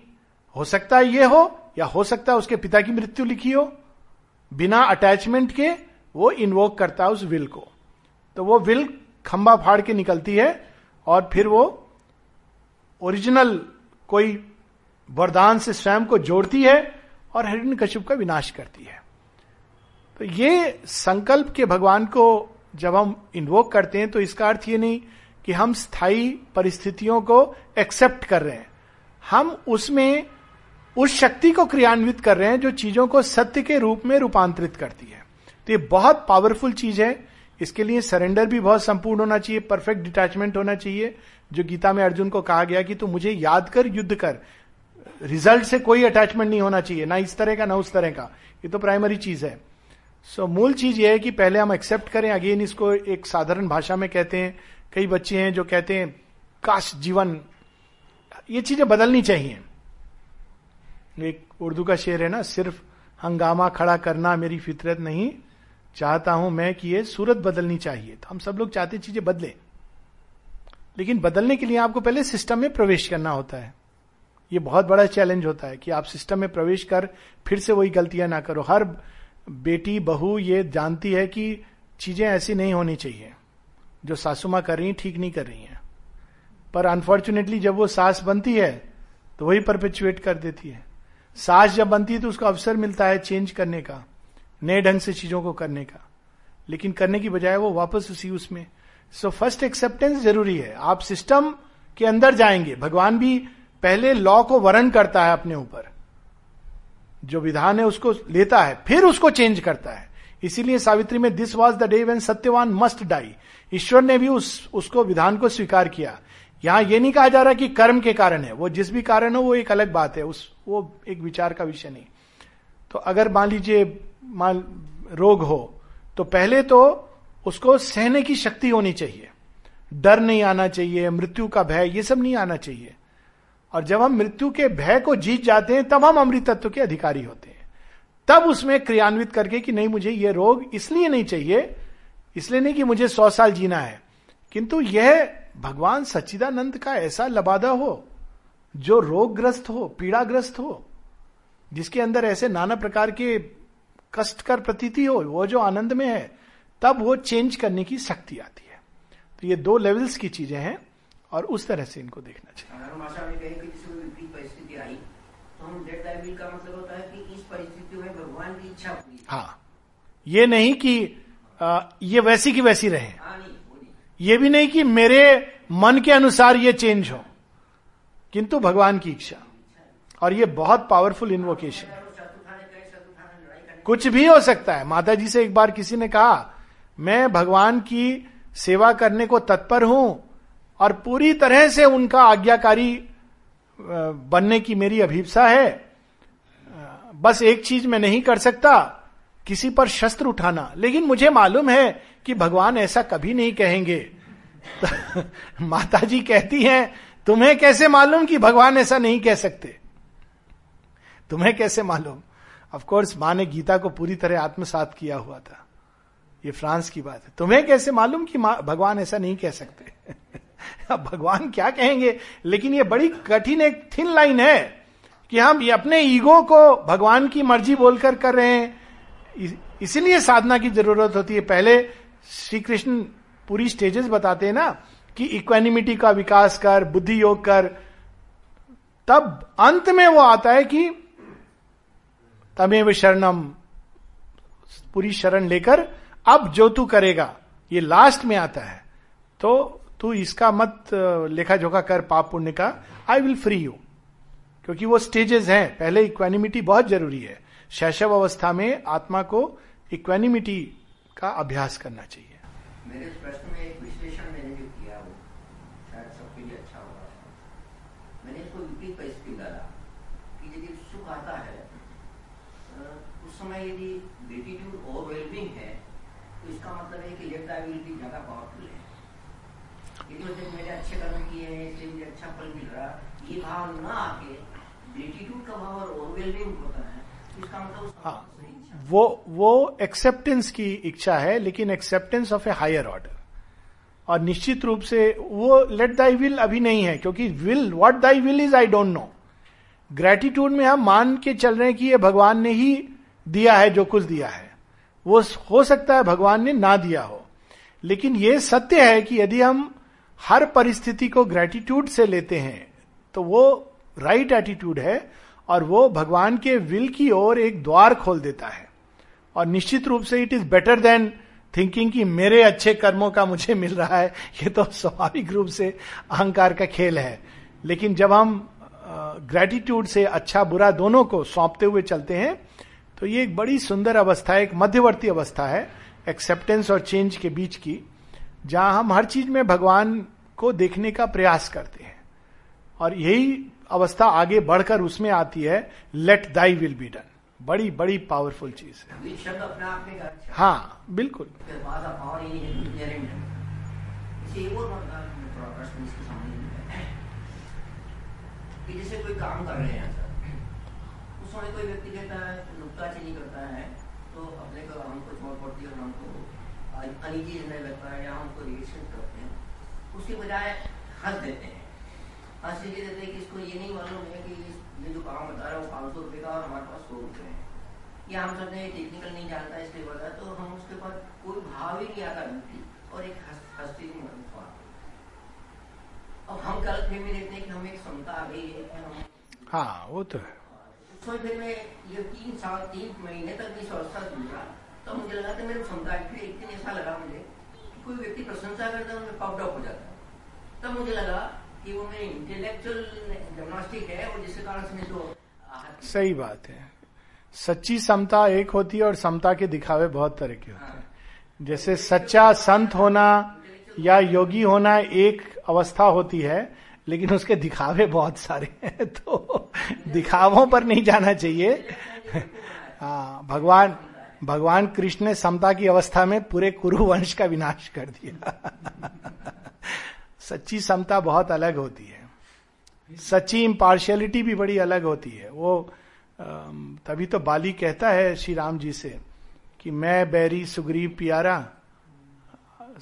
हो सकता है ये हो, या हो सकता है उसके पिता की मृत्यु लिखी हो। बिना अटैचमेंट के वो इन्वोक करता है उस विल को। तो वो विल खंबा फाड़ के निकलती है, और फिर वो ओरिजिनल कोई वरदान से स्वयं को जोड़ती है, और हिरण्य कश्यप का विनाश करती है। तो ये संकल्प के भगवान को जब हम इन्वोक करते हैं तो इसका अर्थ ये नहीं कि हम स्थायी परिस्थितियों को एक्सेप्ट कर रहे हैं। हम उसमें उस शक्ति को क्रियान्वित कर रहे हैं जो चीज़ों को सत्य के रूप में रूपांतरित करती है। तो ये बहुत पावरफुल चीज़ है। इसके लिए सरेंडर भी बहुत संपूर्ण होना चाहिए परफेक्ट डिटैचमेंट होना चाहिए। जो गीता में अर्जुन को कहा गया कि तू मुझे याद कर, युद्ध कर। रिज़ल्ट से कोई अटैचमेंट नहीं होना चाहिए, ना इस तरह का, ना उस तरह का। ये तो प्राइमरी चीज़ है। सो so, मूल चीज़ यह है कि पहले हम एक्सेप्ट करें। अगेन इसको एक साधारण भाषा में कहते हैं। कई बच्चे हैं जो कहते हैं काश जीवन ये चीज़ें बदलनी चाहिए। एक उर्दू का शेर है ना सिर्फ़ हंगामा खड़ा करना मेरी फितरत नहीं चाहता हूँ मैं कि ये सूरत बदलनी चाहिए। तो हम सब लोग चाहते चीज़ें बदले। लेकिन बदलने के लिए आपको पहले सिस्टम में प्रवेश करना होता है। ये बहुत बड़ा चैलेंज होता है कि आप सिस्टम में प्रवेश कर फिर से वही गलतियाँ ना करो। हर बेटी, बहू, ये जानती है कि चीज़ें ऐसी नहीं होनी चाहिए। जो सासू कर रही ठीक नहीं कर रही हैं। पर अनफॉर्चुनेटली जब वो सास बनती है तो वही परपेचुएट कर देती है। सास जब बनती है तो उसको अवसर मिलता है चेंज करने का, नए ढंग से चीज़ों को करने का। लेकिन करने की बजाय वो वापस उसी उसमें। सो फ़र्स्ट एक्सेप्टेंस ज़रूरी है। आप सिस्टम के अंदर जाएँगे। भगवान भी पहले लॉ को वर्ण करता है अपने ऊपर। जो विधान है उसको लेता है, फिर उसको चेंज करता है। इसीलिए सावित्री में this was the day when Satyavan must die ईश्वर ने भी उस, उसको विधान को स्वीकार किया। यहाँ यह नहीं कहा जा रहा कि कर्म के कारण है। वो जिस भी कारण हो, वो एक अलग बात है। उस, वो एक विचार का विषय नहीं। तो अगर मान लीजिए, मान, रोग हो तो पहले तो उसको सहने की शक्ति होनी चाहिए। डर नहीं आना चाहिए, मृत्यु का भय, ये सब नहीं आना चाहिए। और जब हम मृत्यु के भय को जीत जाते हैं, तब हम अमृत तत्व के अधिकारी होते हैं। तब उसमें क्रियान्वित करके कि नहीं, मुझे यह रोग इसलिए नहीं चाहिए, इसलिए नहीं कि मुझे सौ साल जीना है। किंतु यह भगवान सच्चिदानंद का ऐसा लबादा हो, जो रोगग्रस्त हो, पीड़ाग्रस्त हो, जिसके अंदर ऐसे नाना प्रकार के कष्ट कर प्रतीति हो, वो जो आनंद में है, तब वो चेंज करने की शक्ति आती है। तो ये दो लेवल्स की चीज़ें हैं। और उस तरह से इनको देखना चाहिए। हाँ ये नहीं कि आ, ये वैसी की वैसी रहे। हाँ, ये भी नहीं कि मेरे मन के अनुसार ये चेंज हो किंतु भगवान की इच्छा। और ये बहुत पावरफुल इन्वोकेशन कुछ भी हो सकता है। माता जी से एक बार किसी ने कहा मैं भगवान की सेवा करने को तत्पर हूँ और पूरी तरह से उनका आज्ञाकारी बनने की मेरी अभिप्सा है। बस एक चीज़ मैं नहीं कर सकता, किसी पर शस्त्र उठाना। लेकिन मुझे मालूम है कि भगवान ऐसा कभी नहीं कहेंगे। तो माता जी कहती हैं, तुम्हें कैसे मालूम कि भगवान ऐसा नहीं कह सकते? तुम्हें कैसे मालूम? ऑफ़ कोर्स माँ ने गीता को पूरी तरह आत्मसात किया हुआ था। ये फ्रांस की बात है। तुम्हें कैसे मालूम कि भगवान ऐसा नहीं कह सकते? अब भगवान क्या कहेंगे? लेकिन ये बड़ी कठिन एक थिन लाइन है कि हम ये अपने ईगो को भगवान की मर्ज़ी बोलकर कर रहे हैं। इस- इसीलिए साधना की ज़रूरत होती है। पहले श्री कृष्ण पूरी स्टेजेस बताते हैं ना कि इक्वेनिमिटी का विकास कर, बुद्धि योग कर। तब अंत में वो आता है कि तमेव शरणम, पूरी शरण लेकर अब जो तू करेगा, ये लास्ट में आता है। तो तू इसका मत लेखा जोखा कर पाप पुण्य का। आई विल फ्री यू क्योंकि वो स्टेजेस हैं। पहले इक्वेनिमिटी बहुत ज़रूरी है। शैशव अवस्था में आत्मा को इक्वेनिमिटी का अभ्यास करना चाहिए। मेरे प्रश्न में एक विश्लेषण मैंने जो किया वो, शायद सबके लिए अच्छा होगा। मैंने इसको विपरीत परिस्थिति डाला कि यदि सुख आता है उस समय यदि ग्रेटिट्यूड और वेलबिंग है तो इसका मतलब है कि लेफ़्ट आई विल भी ज़्यादा पावरफुल यदि उसने मेरे अच्छे कर्म किए हैं इसलिए मुझे अच्छा फल मिल रहा ये भाव ना आके ग्रेटिट्यूड का भाव और ओवरवेलमिंग होता है तो मतलब हाँ। वो वो एक्सेप्टेंस की इच्छा है लेकिन acceptance of a higher order और निश्चित रूप से वो लेट दाई विल अभी नहीं है क्योंकि will what thy will is I don't know gratitude में हम मान के चल रहे हैं कि ये भगवान ने ही दिया है जो कुछ दिया है। वो हो सकता है भगवान ने ना दिया हो। लेकिन ये सत्य है कि यदि हम हर परिस्थिति को ग्रेटिट्यूड से लेते हैं तो वो राइट right एटीट्यूड है और वो भगवान के विल की ओर एक द्वार खोल देता है। और निश्चित रूप से it is better than thinking कि मेरे अच्छे कर्मों का मुझे मिल रहा है। ये तो स्वाभाविक रूप से अहंकार का खेल है। लेकिन जब हम ग्रेटिट्यूड से अच्छा बुरा दोनों को सौंपते हुए चलते हैं तो ये एक बड़ी सुंदर अवस्था है एक मध्यवर्ती अवस्था है एक्सेप्टेंस और चेंज के बीच की। जहाँ हम हर चीज़ में भगवान को देखने का प्रयास करते हैं। और यही अवस्था आगे बढ़कर उसमें आती है let thy will be done बड़ी बड़ी पावरफुल चीज़ है। अच्छा हाँ। बिल्कुल। है। कि जैसे कोई काम कर रहे हैं उस समय कोई व्यक्ति कहता है नुकताचीनी करता है तो अपने को हमको छोड़ पड़ती है और हमको अनिजी या हमको रिएक्शन करते हैं। उसके बजाय हंस देते हैं। हंस इसलिए देते हैं कि इसको ये नहीं मालूम है कि ये जो काम बता रहा है वो पाँच सौ रुपये का और हमारे पास सौ रुपये है। या हम सब टेक्निकल नहीं जानता इसलिए बता तो हम उसके बाद कोई भाव ही नहीं आता व्यक्ति और एक हंस- हंसती हुई मुस्कुराहट। अब हम गलत फहमी देखते हैं कि हमें एक क्षमता आ गई है हाँ वो तो है। मैं ये तीन साल तीन महीने तक इस अवस्था गुजरा। तो मुझे लगा था मेरी है फिर एक दिन ऐसा लगा मुझे कि कोई व्यक्ति प्रशंसा करता है उनमें पॉप अप हो जाता है। तब मुझे लगा कि वो मेरी इंटेलेक्चुअल जिम्नास्टिक है और जिसके कारण से तो सही बात है। सच्ची समता एक होती है और समता के दिखावे बहुत तरह के होते हैं। जैसे सच्चा संत होना या योगी होना एक अवस्था होती है लेकिन उसके दिखावे बहुत सारे हैं तो दिखावों पर नहीं जाना चाहिए। हाँ भगवान भगवान कृष्ण ने समता की अवस्था में पूरे कुरु वंश का विनाश कर दिया। सच्ची समता बहुत अलग होती है। सच्ची इम्पार्शियलिटी भी बड़ी अलग होती है। वो तभी तो बाली कहता है श्री राम जी से कि मैं बैरी सुग्रीव प्यारा,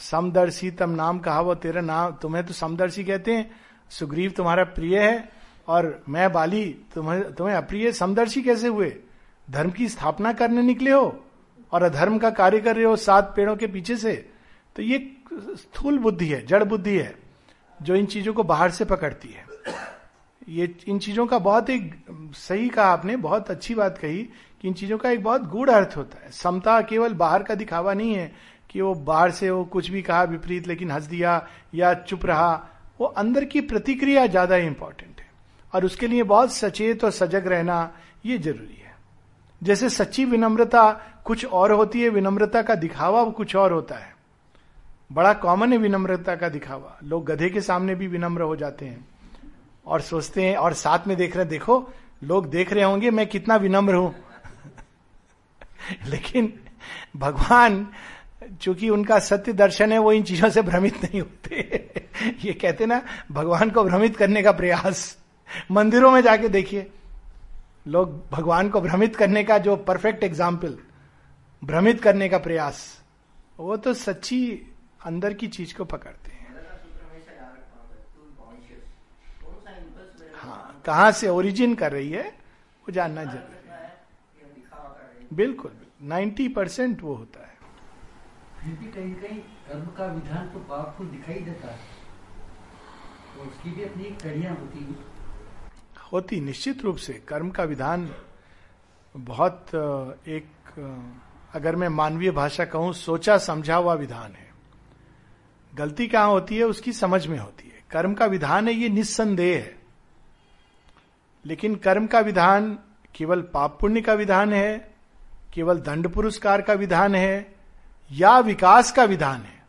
समदर्शी तम नाम कहा वो तेरा नाम, तुम्हें तो समदर्शी कहते हैं। सुग्रीव तुम्हारा प्रिय है और मैं बाली तुम्हें तुम्हें अप्रिय, समदर्शी कैसे हुए? धर्म की स्थापना करने निकले हो? और अधर्म का कार्य कर रहे हो सात पेड़ों के पीछे से तो ये स्थूल बुद्धि है, जड़ बुद्धि है, जो इन चीज़ों को बाहर से पकड़ती है। ये इन चीज़ों का बहुत ही सही कहा आपने, बहुत अच्छी बात कही कि इन चीज़ों का एक बहुत गूढ़ अर्थ होता है। समता केवल बाहर का दिखावा नहीं है कि वो बाहर से वो कुछ भी कहा, विपरीत, लेकिन हंस दिया या चुप रहा, वो अंदर की प्रतिक्रिया ज़्यादा इंपॉर्टेंट है। और उसके लिए बहुत सचेत और सजग रहना ये ज़रूरी है। जैसे सच्ची विनम्रता कुछ और होती है, विनम्रता का दिखावा कुछ और होता है। बड़ा कॉमन है विनम्रता का दिखावा। लोग गधे के सामने भी विनम्र हो जाते हैं और सोचते हैं, और साथ में देख रहे देखो, लोग देख रहे होंगे, मैं कितना विनम्र हूँ। लेकिन भगवान, चूँकि उनका सत्य दर्शन है, वो इन चीज़ों से भ्रमित नहीं होते। ये कहते ना, भगवान को भ्रमित करने का प्रयास। मंदिरों में जाके देखिए, लोग भगवान को भ्रमित करने का जो परफेक्ट एग्ज़ाम्पल भ्रमित करने का प्रयास वो तो सच्ची अंदर की चीज़ को पकड़ते हैं। हाँ कहा से ओरिजिन कर रही है वो जानना ज़रूरी है। बिल्कुल नाइन्टी परसेंट वो होता है। फिर भी कहीं कहीं कर्म का विधान तो पावरफुल दिखाई देता है। तो उसकी भी अपनी कड़ियाँ होती है। होती निश्चित रूप से कर्म का विधान बहुत एक अगर मैं मानवीय भाषा कहूँ, सोचा समझा हुआ विधान है। गलती कहाँ होती है, उसकी समझ में होती है। कर्म का विधान है, ये निस्संदेह है। लेकिन कर्म का विधान केवल पाप पुण्य का विधान है, केवल दंड पुरस्कार का विधान है, या विकास का विधान है,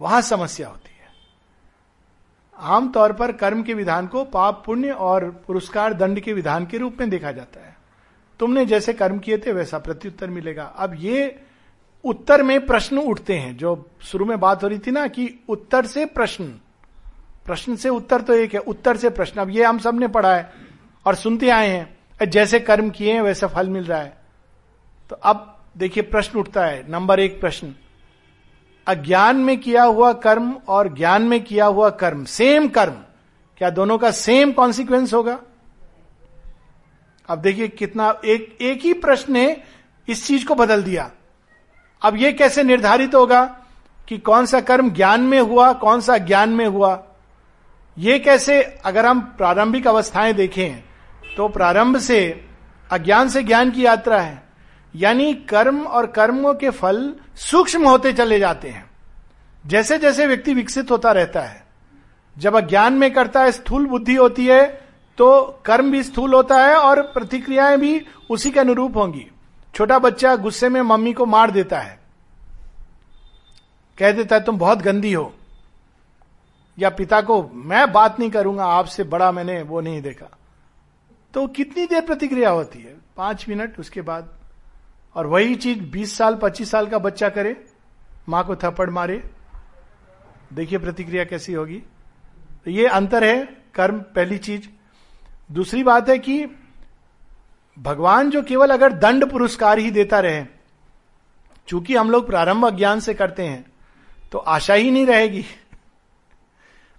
वहाँ समस्या होती है। आमतौर पर कर्म के विधान को पाप पुण्य और पुरस्कार दंड के विधान के रूप में देखा जाता है। तुमने जैसे कर्म किए थे, वैसा प्रत्युत्तर मिलेगा। अब ये उत्तर में प्रश्न उठते हैं। जो शुरू में बात हो रही थी ना कि उत्तर से प्रश्न। प्रश्न से उत्तर तो एक है, उत्तर से प्रश्न। अब ये हम सबने पढ़ा है और सुनते आए हैं जैसे कर्म किए हैं, वैसा फल मिल रहा है। तो अब देखिए, प्रश्न उठता है। नंबर एक प्रश्न, अज्ञान में किया हुआ कर्म और ज्ञान में किया हुआ कर्म, सेम कर्म, क्या दोनों का सेम कॉन्सिक्वेंस होगा? अब देखिए कितना, एक एक ही प्रश्न ने इस चीज़ को बदल दिया। अब यह कैसे निर्धारित होगा कि कौन सा कर्म ज्ञान में हुआ, कौन सा ज्ञान में हुआ? यह कैसे, अगर हम प्रारंभिक अवस्थाएँ देखें तो प्रारंभ से अज्ञान से ज्ञान की यात्रा है। यानी कर्म और कर्मों के फल सूक्ष्म होते चले जाते हैं। जैसे जैसे व्यक्ति विकसित होता रहता है। जब अज्ञान में करता है, स्थूल बुद्धि होती है तो कर्म भी स्थूल होता है और प्रतिक्रियाएँ भी उसी के अनुरूप होंगी। छोटा बच्चा गुस्से में मम्मी को मार देता है। कह देता है, तुम बहुत गंदी हो। या पिता को, मैं बात नहीं करूँगा, आपसे बड़ा मैंने वो नहीं देखा। तो कितनी देर प्रतिक्रिया होती है? पाँच मिनट उसके बाद। और वही चीज़ बीस साल, पच्चीस साल का बच्चा करे, माँ को थप्पड़ मारे, देखिए प्रतिक्रिया कैसी होगी। तो ये अंतर है, कर्म पहली चीज़। दूसरी बात है कि भगवान जो केवल अगर दंड पुरस्कार ही देता रहे, चूँकि हम लोग प्रारंभ अज्ञान से करते हैं तो आशा ही नहीं रहेगी।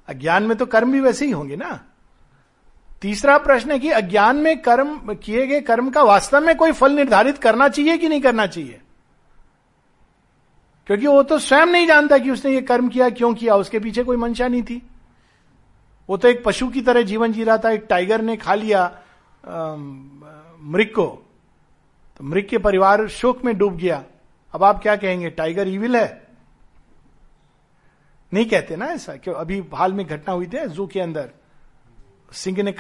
अज्ञान में तो कर्म भी वैसे ही होंगे ना। तीसरा प्रश्न है कि अज्ञान में कर्म, किए गए कर्म का वास्तव में कोई फल निर्धारित करना चाहिए कि नहीं करना चाहिए? क्योंकि वो तो स्वयं नहीं जानता कि उसने ये कर्म किया, क्यों किया, उसके पीछे कोई मंशा नहीं थी। वो तो एक पशु की तरह जीवन जी रहा था, एक टाइगर ने खा लिया मृग को। तो मृग के परिवार शोक में डूब गया। अब आप क्या कहेंगे टाइगर इविल है? नहीं कहते ना ऐसा, क्यों? अभी हाल में घटना हुई थी जू के अंदर। सिंह ने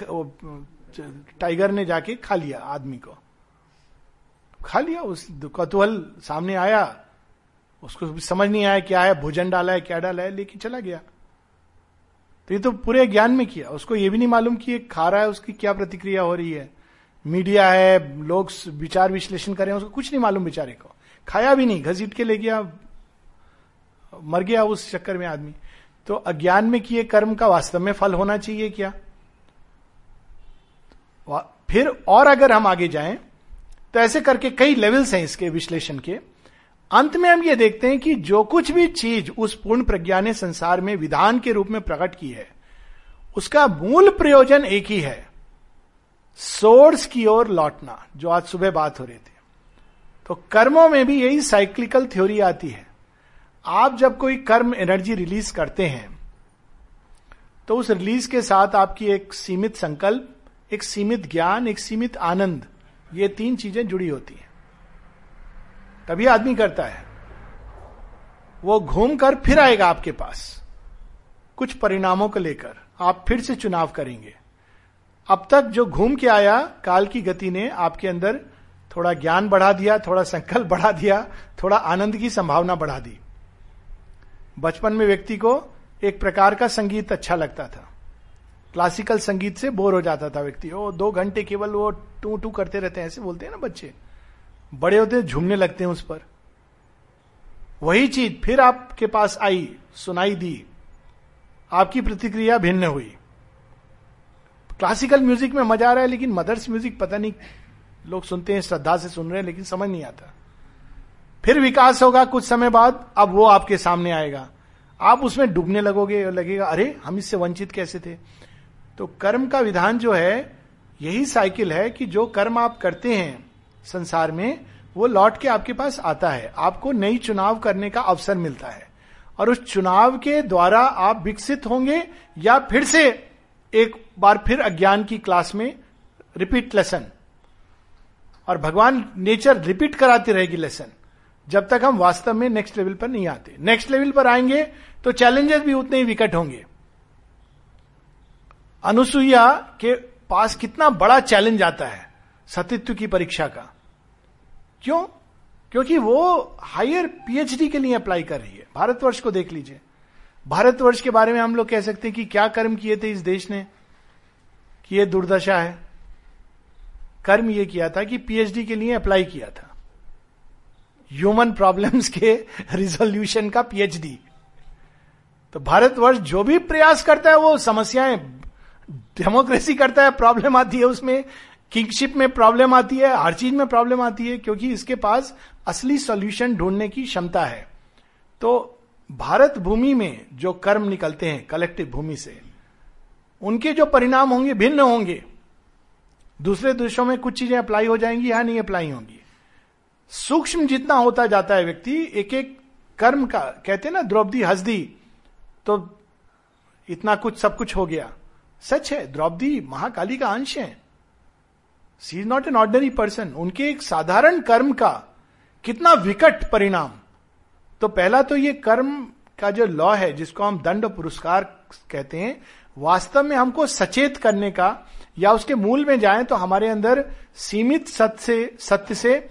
टाइगर ने जाके खा लिया आदमी को। खा लिया, उस कौतूहल सामने आया। उसको समझ नहीं आया क्या है भोजन डाला है, क्या डाला है लेकिन चला गया। तो ये तो पूरे ज्ञान में किया। उसको ये भी नहीं मालूम कि ये खा रहा है, उसकी क्या प्रतिक्रिया हो रही है। मीडिया है, लोग विचार विश्लेषण करें उसको कुछ नहीं मालूम बेचारे को। खाया भी नहीं, घसीट के ले गया, मर गया उस चक्कर में आदमी। तो अज्ञान में किए कर्म का वास्तव में फल होना चाहिए क्या? फिर और अगर हम आगे जाएँ तो ऐसे करके कई लेवल्स हैं इसके विश्लेषण के। अंत में हम ये देखते हैं कि जो कुछ भी चीज़ उस पूर्ण प्रज्ञा ने संसार में विधान के रूप में प्रकट की है, उसका मूल प्रयोजन एक ही है, सोर्स की ओर लौटना, जो आज सुबह बात हो रही थी। तो कर्मों में भी यही साइक्लिकल थ्योरी आती है। आप जब कोई कर्म एनर्जी रिलीज़ करते हैं तो उस रिलीज़ के साथ आपकी एक सीमित संकल्प, एक सीमित ज्ञान, एक सीमित आनंद, ये तीन चीज़ें जुड़ी होती हैं। तभी आदमी करता है। वो घूम कर फिर आएगा आपके पास। कुछ परिणामों को लेकर आप फिर से चुनाव करेंगे। अब तक जो घूम के आया, काल की गति ने आपके अंदर थोड़ा ज्ञान बढ़ा दिया, थोड़ा संकल्प बढ़ा दिया, थोड़ा आनंद की संभावना बढ़ा दी। बचपन में व्यक्ति को एक प्रकार का संगीत अच्छा लगता था। क्लासिकल संगीत से बोर हो जाता था व्यक्ति। वो दो घंटे केवल वो टू टू करते रहते हैं, ऐसे बोलते हैं ना बच्चे। बड़े होते झूमने लगते हैं उस पर। वही चीज़ फिर आपके पास आई, सुनाई दी। आपकी प्रतिक्रिया भिन्न हुई। क्लासिकल म्यूज़िक में मज़ा आ रहा है, लेकिन मदर्स म्यूज़िक पता नहीं, लोग सुनते हैं, श्रद्धा से सुन रहे हैं, लेकिन समझ नहीं आता। फिर विकास होगा कुछ समय बाद, अब वो आपके सामने आएगा। आप उसमें डूबने लगोगे और लगेगा, अरे, हम इससे वंचित कैसे थे? तो कर्म का विधान जो है, यही साइकिल है कि जो कर्म आप करते हैं संसार में वो लौट के आपके पास आता है। आपको नई चुनाव करने का अवसर मिलता है। और उस चुनाव के द्वारा आप विकसित होंगे या फिर से एक बार फिर अज्ञान की क्लास में रिपीट लेसन। और भगवान नेचर रिपीट कराती रहेगी लेसन, जब तक हम वास्तव में नेक्स्ट लेवल पर नहीं आते। नेक्स्ट लेवल पर आएँगे तो चैलेंजेस भी उतने ही विकट होंगे। अनुसुईया के पास कितना बड़ा चैलेंज आता है सतित्व की परीक्षा का। क्यों? क्योंकि वो हायर पीएचडी के लिए अप्लाई कर रही है। भारतवर्ष को देख लीजिए। भारतवर्ष के बारे में हम लोग कह सकते हैं कि क्या कर्म किए थे इस देश ने? कि ये दुर्दशा है। कर्म ये किया था कि पीएचडी के लिए अप्लाई किया था। ह्यूमन प्रॉब्लम्स के रिजोल्यूशन का पीएचडी तो भारतवर्ष जो भी प्रयास करता है, वो समस्याएँ डेमोक्रेसी करता है प्रॉब्लम आती है उसमें। किंगशिप में प्रॉब्लम आती है, हर चीज़ में प्रॉब्लम आती है, क्योंकि इसके पास असली सॉल्यूशन ढूँढने की क्षमता है। तो भारत भूमि में जो कर्म निकलते हैं, कलेक्टिव भूमि से, उनके जो परिणाम होंगे भिन्न होंगे। दूसरे देशों में कुछ चीज़ें अप्लाई हो जाएँगी या नहीं अप्लाई होंगी। सूक्ष्म जितना होता जाता है व्यक्ति एक एक कर्म का, कहते ना, द्रौपदी, हसदी तो इतना कुछ, सब कुछ हो गया। सच है, द्रौपदी महाकाली का अंश है। She is not an ordinary person उनके एक साधारण कर्म का कितना विकट परिणाम। तो पहला तो ये कर्म का जो लॉ है, जिसको हम दंड पुरस्कार कहते हैं, वास्तव में हमको सचेत करने का, या उसके मूल में जाए तो हमारे अंदर सीमित सत्य से सत्य से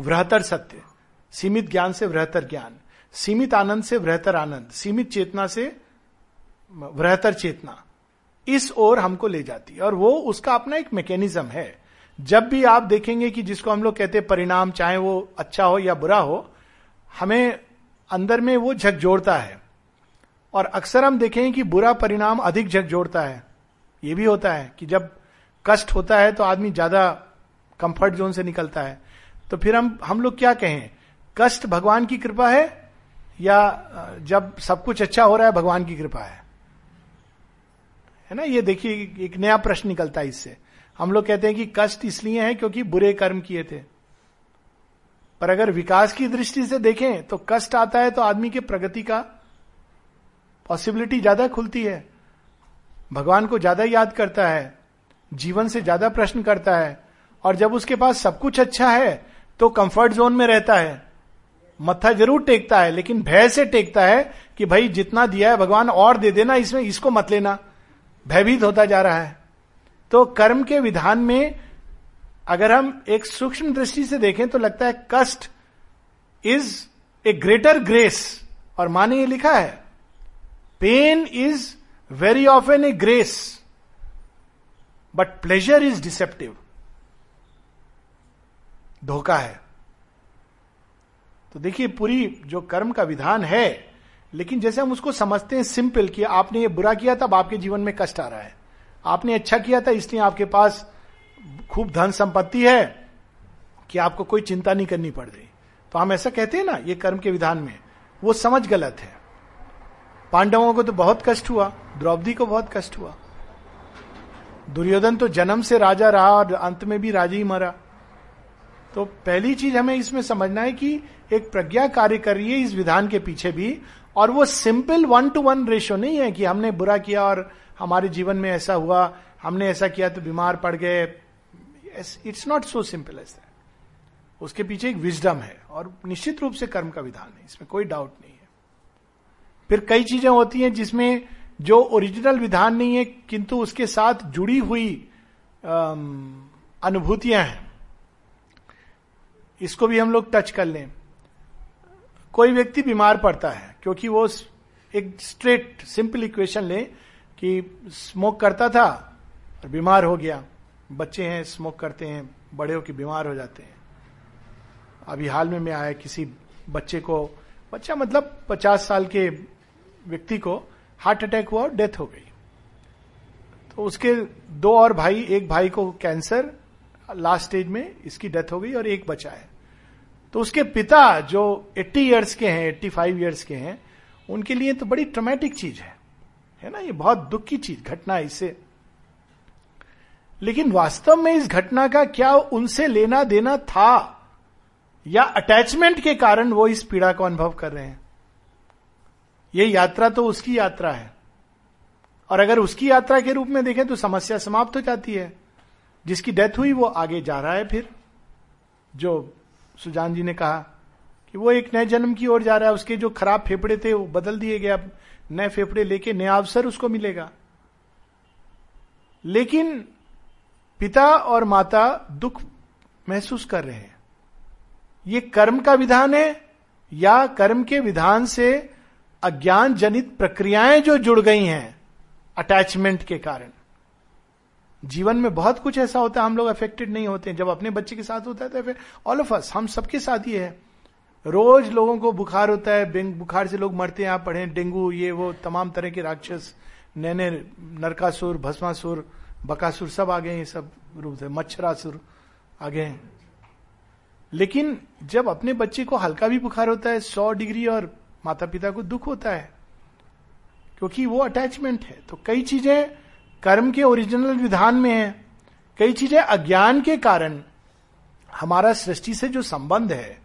वृहतर सत्य। सीमित ज्ञान से वृहतर ज्ञान। सीमित आनंद से वृहतर आनंद। सीमित चेतना से वृहतर चेतना। इस ओर हमको ले जाती है। और वो उसका अपना एक मैकेनिज्म है। जब भी आप देखेंगे कि जिसको हम लोग कहते हैं परिणाम, चाहे वो अच्छा हो या बुरा हो, हमें अंदर में वो झकझोड़ता है। और अक्सर हम देखेंगे कि बुरा परिणाम अधिक झकझोड़ता है। ये भी होता है कि जब कष्ट होता है तो आदमी ज़्यादा कंफर्ट जोन से निकलता है। तो फिर हम हम लोग क्या कहें? कष्ट भगवान की कृपा है या जब सब कुछ अच्छा हो रहा है, भगवान की कृपा है? है ना? ये देखिए, एक नया प्रश्न निकलता है इससे। हम लोग कहते हैं कि कष्ट इसलिए है क्योंकि बुरे कर्म किए थे। पर अगर विकास की दृष्टि से देखें तो कष्ट आता है तो आदमी के प्रगति का पॉसिबिलिटी ज़्यादा खुलती है। भगवान को ज़्यादा याद करता है, जीवन से ज़्यादा प्रश्न करता है, और जब उसके पास सब कुछ अच्छा है तो कंफर्ट जोन में रहता है। मत्था ज़रूर टेकता है, लेकिन भय से टेकता है कि भाई जितना दिया है, भगवान और दे देना, इसमें इसको मत लेना। भयभीत होता जा रहा है। तो कर्म के विधान में अगर हम एक सूक्ष्म दृष्टि से देखें तो लगता है कष्ट इज़ ए ग्रेटर ग्रेस और माने ये लिखा है pain is very often a grace but pleasure is deceptive धोखा है। तो देखिए पूरी जो कर्म का विधान है लेकिन जैसे हम उसको समझते हैं सिंपल कि आपने ये बुरा किया तब आपके जीवन में कष्ट आ रहा है। आपने अच्छा किया था इसलिए आपके पास खूब धन संपत्ति है कि आपको कोई चिंता नहीं करनी पड़ रही। तो हम ऐसा कहते हैं ना, ये कर्म के विधान में। वो समझ गलत है। पांडवों को तो बहुत कष्ट हुआ, द्रौपदी को बहुत कष्ट हुआ। दुर्योधन तो जन्म से राजा रहा और अंत में भी राजा ही मरा। तो पहली चीज़ हमें इसमें समझना है कि एक प्रज्ञा कार्य कर रही है इस विधान के पीछे भी। और वो simple one two one ratio नहीं है कि हमने बुरा किया और हमारे जीवन में ऐसा हुआ, हमने ऐसा किया तो बीमार पड़ गए। It's not so simple as that उसके पीछे एक विजडम है और निश्चित रूप से कर्म का विधान है, इसमें कोई डाउट नहीं है। फिर कई चीज़ें होती हैं जिसमें जो ओरिजिनल विधान नहीं है, किंतु उसके साथ जुड़ी हुई अनुभूतियाँ हैं। इसको भी हम लोग टच कर लें। कोई व्यक्ति बीमार पड़ता है, क्योंकि वो एक स्ट्रेट, सिंपल इक्वेशन ले कि स्मोक करता था और बीमार हो गया। बच्चे हैं, स्मोक करते हैं, बड़े होकर बीमार हो जाते हैं। अभी हाल में मैं आया किसी बच्चे को, बच्चा मतलब पचास साल के व्यक्ति को हार्ट अटैक हुआ और डेथ हो गई। तो उसके दो और भाई, एक भाई को कैंसर, लास्ट स्टेज में इसकी डेथ हो गई और एक बचा है। तो उसके पिता जो 80 इयर्स के हैं 85 इयर्स के हैं, उनके लिए तो बड़ी ट्रोमेटिक चीज़ है। है ना? ये बहुत दुख की चीज़, घटना इससे। लेकिन वास्तव में इस घटना का क्या उनसे लेना देना था? या अटैचमेंट के कारण वो इस पीड़ा को अनुभव कर रहे हैं? ये यात्रा तो उसकी यात्रा है। और अगर उसकी यात्रा के रूप में देखें तो समस्या समाप्त हो जाती है। जिसकी डेथ हुई वो आगे जा रहा है फिर। जो सुजान जी ने कहा कि वो एक नए जन्म की ओर जा रहा है, उसके जो खराब फेफड़े थे वो बदल दिए गए, अब नए फेफड़े लेके नया अवसर उसको मिलेगा। लेकिन पिता और माता दुख महसूस कर रहे हैं। ये कर्म का विधान है, या कर्म के विधान से अज्ञान जनित प्रक्रियाएँ जो जुड़ गई हैं, अटैचमेंट के कारण। जीवन में बहुत कुछ ऐसा होता है, हम लोग अफेक्टेड नहीं होते हैं। जब अपने बच्चे के साथ होता है तो फिर ऑल ऑफ़ अस हम सबके साथ ही है। रोज लोगों को बुखार होता है बुखार से लोग मरते हैं, आप पढ़े, डेंगू, ये, वो, तमाम तरह के राक्षस, नैने, नरकासुर, भस्मासुर, बकासुर, सब आ गए ये सब रूप से, मच्छरासुर आ गए हैं। लेकिन जब अपने बच्चे को हल्का भी बुखार होता है, सौ डिग्री और माता पिता को दुख होता है, क्योंकि वो अटैचमेंट है। तो कई चीज़ें कर्म के ओरिजिनल विधान में है। कई चीज़ें अज्ञान के कारण, हमारा सृष्टि से जो संबंध है,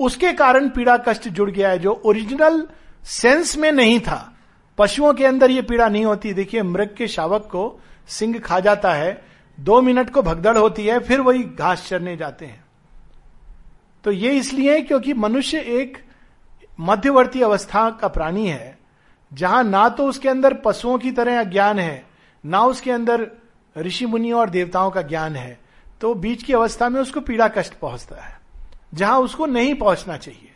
उसके कारण पीड़ा कष्ट जुड़ गया है, जो ओरिजिनल सेंस में नहीं था। पशुओं के अंदर ये पीड़ा नहीं होती। देखिए, मृग के शावक को सिंह खा जाता है, दो मिनट को भगदड़ होती है, फिर वही घास चरने जाते हैं। तो ये इसलिए क्योंकि मनुष्य एक मध्यवर्ती अवस्था का प्राणी है, जहाँ ना तो उसके अंदर पशुओं की तरह अज्ञान है ना उसके अंदर ऋषि मुनियों और देवताओं का ज्ञान है तो बीच की अवस्था में उसको पीड़ा कष्ट पहुँचता है, जहाँ उसको नहीं पहुँचना चाहिए।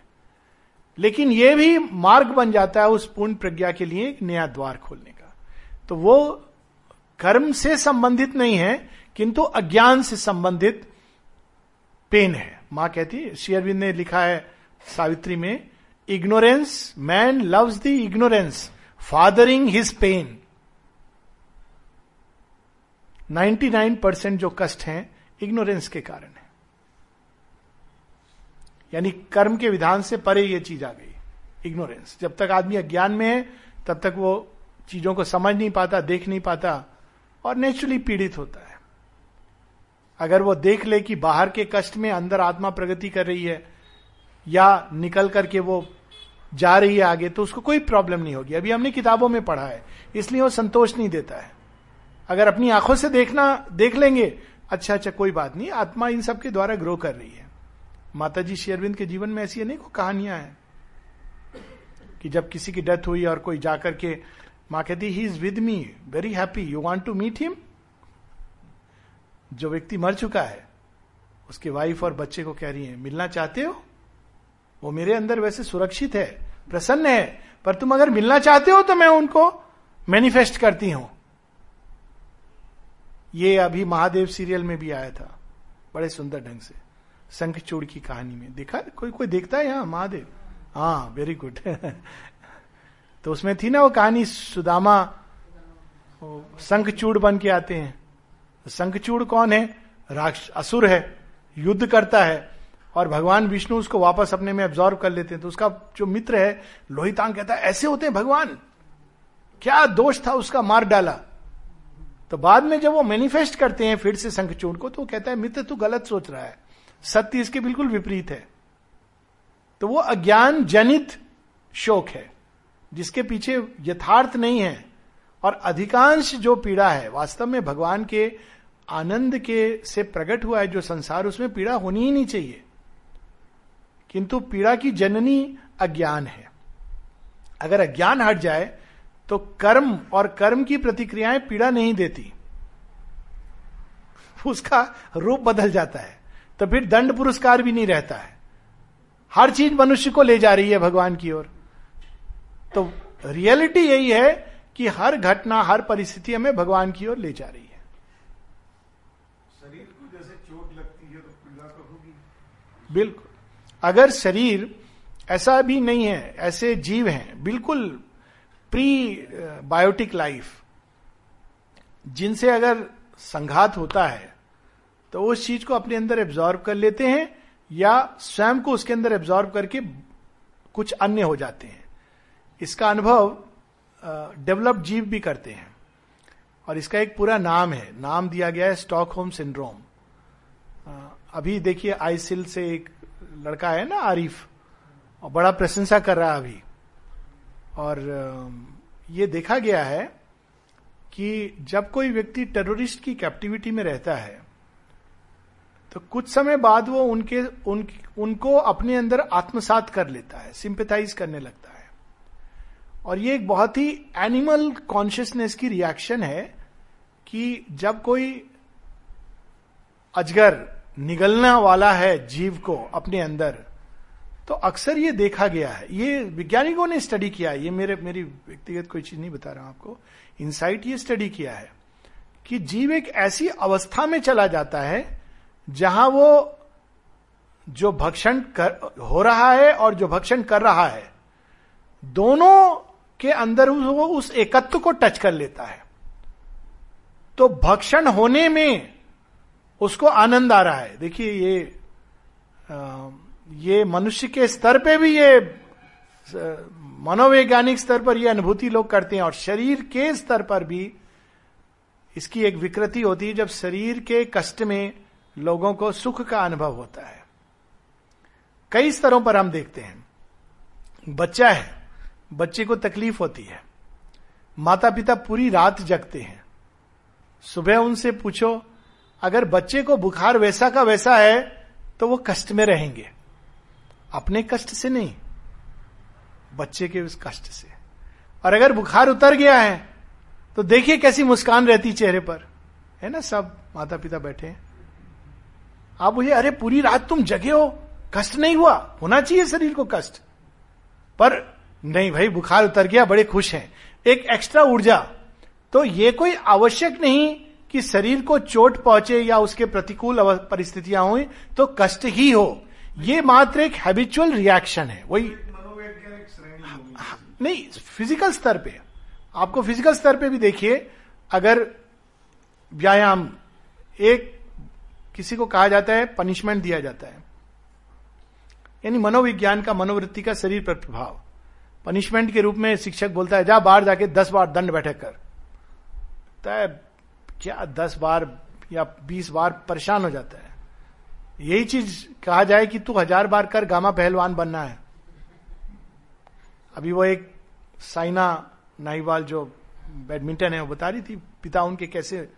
लेकिन यह भी मार्ग बन जाता है उस पूर्ण प्रज्ञा के लिए एक नया द्वार खोलने का। तो वो कर्म से संबंधित नहीं है, किंतु अज्ञान से संबंधित पेन है। माँ कहती है शेयरविंद ने लिखा है सावित्री में ignorance man loves the ignorance fathering his pain 99 percent जो कष्ट हैं, इग्नोरेंस के कारण है। यानी कर्म के विधान से परे ये चीज़ आ गई, इग्नोरेंस। जब तक आदमी अज्ञान में है, तब तक वो चीज़ों को समझ नहीं पाता, देख नहीं पाता और नेचुरली पीड़ित होता है। अगर वो देख ले कि बाहर के कष्ट में अंदर आत्मा प्रगति कर रही है या निकल करके वो जा रही है आगे तो उसको कोई प्रॉब्लम नहीं होगी। अभी हमने किताबों में पढ़ा है, इसलिए वो संतोष नहीं देता है। अगर अपनी आँखों से देखना, देख लेंगे अच्छा अच्छा कोई बात नहीं, आत्मा इन सब के द्वारा ग्रो कर रही है। माता जी शेरविंद के जीवन में ऐसी अनेक कहानियाँ हैं कि जब किसी की डेथ हुई और कोई जाकर के माँ कहती he is with me very happy you want to meet him जो व्यक्ति मर चुका है, उसके वाइफ और बच्चे को कह रही है, मिलना चाहते हो? वो मेरे अंदर वैसे सुरक्षित है, प्रसन्न है, पर तुम अगर मिलना चाहते हो तो मैं उनको मैनिफेस्ट करती हूँ। ये अभी महादेव सीरियल में भी आया था, बड़े सुंदर ढंग से शंखचूड़ की कहानी में। देखा? कोई कोई देखता है यहाँ? महादेव? हाँ वेरी गुड तो उसमें थी ना वो कहानी, सुदामा शंखचूड़ बन के आते हैं। शंखचूड़ कौन है? राक्ष, असुर है, युद्ध करता है, और भगवान विष्णु उसको वापस अपने में एब्जॉर्व कर लेते हैं। तो उसका जो मित्र है, लोहितांग कहता है, ऐसे होते हैं भगवान, क्या दोष था उसका? मार डाला। तो बाद में जब वो मैनिफेस्ट करते हैं फिर से शंखचूड़ को तो वो कहता है, मित्र, तू गलत सोच रहा है। सत्य इसके बिल्कुल विपरीत है। तो वो अज्ञान जनित शोक है, जिसके पीछे यथार्थ नहीं है। और अधिकांश जो पीड़ा है, वास्तव में भगवान के आनंद के से प्रकट हुआ है, जो संसार उसमें पीड़ा होनी ही नहीं चाहिए। किंतु पीड़ा की जननी अज्ञान है। अगर अज्ञान हट जाए तो कर्म और कर्म की प्रतिक्रियाएँ पीड़ा नहीं देती। उसका रूप बदल जाता है तो फिर दंड पुरस्कार भी नहीं रहता है। हर चीज़ मनुष्य को ले जा रही है भगवान की ओर। तो रियलिटी यही है कि हर घटना हर परिस्थिति हमें भगवान की ओर ले जा रही है। शरीर को जैसे चोट लगती है तो पीड़ा तो होगी। बिल्कुल। अगर शरीर ऐसा भी नहीं है ऐसे जीव हैं बिल्कुल प्री बायोटिक लाइफ जिनसे अगर संघात होता है तो उस चीज़ को अपने अंदर एब्जॉर्ब कर लेते हैं, या स्वयं को उसके अंदर एब्जॉर्ब करके कुछ अन्य हो जाते हैं। इसका अनुभव डेवलप्ड जीव भी करते हैं। और इसका एक पूरा नाम है। नाम दिया गया है स्टॉकहोम सिंड्रोम अभी देखिए आईसिल से एक लड़का है ना आरिफ और बड़ा प्रशंसा कर रहा है अभी। और ये देखा गया है कि जब कोई व्यक्ति टेररिस्ट की कैप्टिविटी में रहता है तो कुछ समय बाद वो उनके उन, उनको अपने अंदर आत्मसात कर लेता है सिंपेथाइज करने लगता है। और ये एक बहुत ही एनिमल कॉन्शियसनेस की रिएक्शन है कि जब कोई अजगर निगलना वाला है जीव को अपने अंदर तो अक्सर ये देखा गया है। ये वैज्ञानिकों ने स्टडी किया है। ये मेरे मेरी व्यक्तिगत कोई चीज़ नहीं बता रहा हूँ आपको। इंसाइट ये स्टडी किया है कि जीव एक ऐसी अवस्था में चला जाता है जहाँ वो जो भक्षण कर हो रहा है और जो भक्षण कर रहा है दोनों के अंदर वो उस एकत्व को टच कर लेता है। तो भक्षण होने में उसको आनंद आ रहा है। देखिए ये आ, ये मनुष्य के स्तर पे भी ये मनोवैज्ञानिक स्तर पर ये अनुभूति लोग करते हैं और शरीर के स्तर पर भी इसकी एक विकृति होती है जब शरीर के कष्ट में लोगों को सुख का अनुभव होता है। कई स्तरों पर हम देखते हैं। बच्चा है, बच्चे को तकलीफ़ होती है। माता पिता पूरी रात जगते हैं। सुबह उनसे पूछो, अगर बच्चे को बुखार वैसा का वैसा है तो वो कष्ट में रहेंगे। अपने कष्ट से नहीं, बच्चे के उस कष्ट से। और अगर बुखार उतर गया है तो देखिए कैसी मुस्कान रहती चेहरे पर। है ना, सब माता पिता बैठे हैं। आप मुझे अरे, पूरी रात तुम जगे हो, कष्ट नहीं हुआ, होना चाहिए शरीर को कष्ट। पर, नहीं भाई, बुखार उतर गया, बड़े खुश हैं। एक एक्स्ट्रा ऊर्जा। तो ये कोई आवश्यक नहीं कि शरीर को चोट पहुँचे या उसके प्रतिकूल परिस्थितियाँ हुई तो कष्ट ही हो। ये मात्र एक हैबिचुअल रिएक्शन है। वही श्रेणी हाँ, नहीं फ़िज़िकल स्तर पे। आपको फ़िज़िकल स्तर पे भी देखिए अगर व्यायाम एक किसी को कहा जाता है पनिशमेंट दिया जाता है। यानी मनोविज्ञान का मनोवृत्ति का शरीर पर प्रभाव। पनिशमेंट के रूप में शिक्षक बोलता है जा बाहर जाके दस बार दंड बैठक कर। तय क्या दस बार या बीस बार परेशान हो जाता है? यही चीज़ कहा जाए कि तू हज़ार बार कर, गामा पहलवान बनना है। अभी वो एक साइना नाईवाल जो बैडमिंटन है, वो बता रही थी, पिता उनके कैसे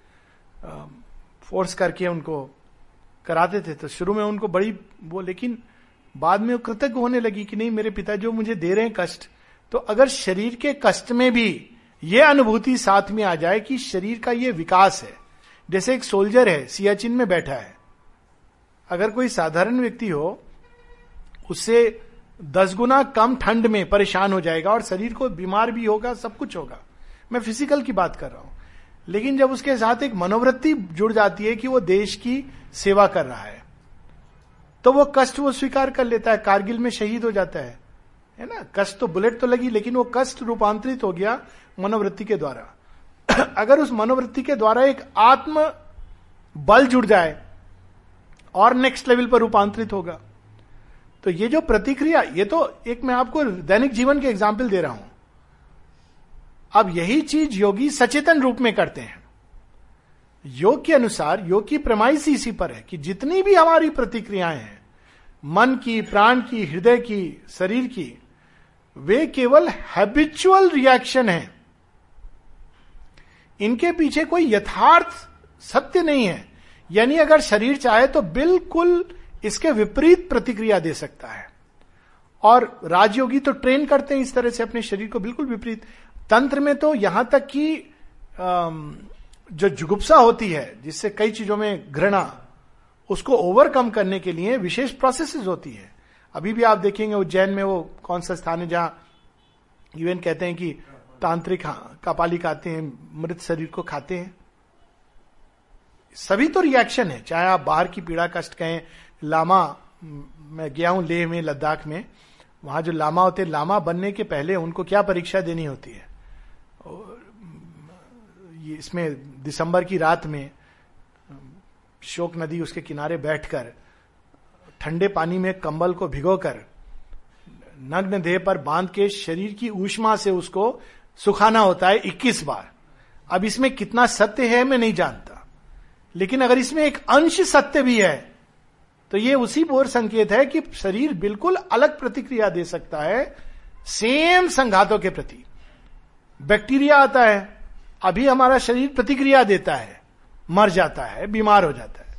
फोर्स करके उनको कराते थे। तो शुरू में उनको बड़ी वो, लेकिन बाद में वो कृतज्ञ होने लगी कि नहीं, मेरे पिता जो मुझे दे रहे हैं कष्ट। तो अगर शरीर के कष्ट में भी ये अनुभूति साथ में आ जाए कि शरीर का ये विकास है। जैसे एक सोल्जर है, सियाचिन में बैठा है। अगर कोई साधारण व्यक्ति हो उससे दस गुना कम ठंड में परेशान हो जाएगा और शरीर को बीमार भी होगा, सब कुछ होगा। मैं फ़िज़िकल की बात कर रहा हूँ। लेकिन जब उसके साथ एक मनोवृत्ति जुड़ जाती है कि वो देश की सेवा कर रहा है तो वो कष्ट वो स्वीकार कर लेता है, कारगिल में शहीद हो जाता है। है ना? कष्ट तो बुलेट तो लगी, लेकिन वो कष्ट रूपांतरित हो गया मनोवृत्ति के द्वारा। अगर उस मनोवृत्ति के द्वारा एक आत्म बल जुड़ जाए और नेक्स्ट लेवल पर रूपांतरित होगा। तो ये जो प्रतिक्रिया, ये तो एक मैं आपको दैनिक जीवन के एग्ज़ाम्पल दे रहा हूँ। अब यही चीज़ योगी सचेतन रूप में करते हैं। योग के अनुसार, योग की प्रमाइश इसी पर है कि जितनी भी हमारी प्रतिक्रियाएँ हैं, मन की, प्राण की, हृदय की, शरीर की, वे केवल हैबिचुअल रिएक्शन है। इनके पीछे कोई यथार्थ सत्य नहीं है। यानी अगर शरीर चाहे तो बिल्कुल इसके विपरीत प्रतिक्रिया दे सकता है। और राजयोगी तो ट्रेन करते हैं इस तरह से अपने शरीर को बिल्कुल विपरीत। तंत्र में तो यहाँ तक कि जो जुगुप्सा होती है, जिससे कई चीज़ों में घृणा, उसको ओवरकम करने के लिए विशेष प्रोसेसेस होती है। अभी भी आप देखेंगे उज्जैन में वो कौन सा स्थान है जहाँ इवन कहते हैं कि तांत्रिक कपालिक आते हैं, मृत शरीर को खाते हैं। सभी तो रिएक्शन है। चाहे आप बाहर की पीड़ा कष्ट कहें, लामा, मैं गया हूँ लेह में, लद्दाख में, वहाँ जो लामा होते, लामा बनने के पहले उनको क्या परीक्षा देनी होती है? इसमें दिसंबर की रात में, शोक नदी उसके किनारे बैठकर, ठंडे पानी में कंबल को भिगोकर, नग्न देह पर बाँध के शरीर की ऊष्मा से उसको सुखाना होता है 21 बार। अब इसमें कितना सत्य है मैं नहीं जानता। लेकिन अगर इसमें एक अंश सत्य भी है तो ये उसी बोर संकेत है कि शरीर बिल्कुल अलग प्रतिक्रिया दे सकता है सेम संघातों के प्रति। बैक्टीरिया आता है, अभी हमारा शरीर प्रतिक्रिया देता है, मर जाता है, बीमार हो जाता है।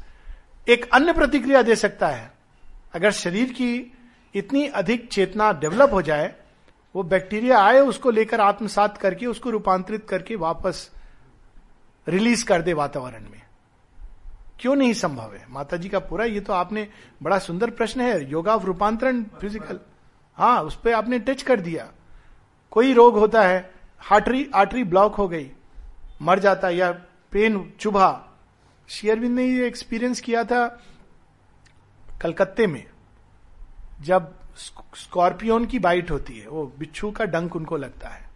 एक अन्य प्रतिक्रिया दे सकता है, अगर शरीर की इतनी अधिक चेतना डेवलप हो जाए, वो बैक्टीरिया आए, उसको लेकर आत्मसात करके, उसको रूपांतरित करके वापस रिलीज़ कर दे वातावरण में। क्यों नहीं संभव है? माता जी का पूरा, ये तो आपने बड़ा सुंदर प्रश्न है, योगा रूपांतरण फ़िज़िकल हाँ उस पर आपने टच कर दिया। कोई रोग होता है हार्टरी आर्टरी ब्लॉक हो गई, मर जाता या पेन चुभा। शेयरविंद ने ये एक्सपीरियंस किया था कलकत्ते में, जब स्कॉर्पियोन की बाइट होती है, वो बिच्छू का डंक उनको लगता है।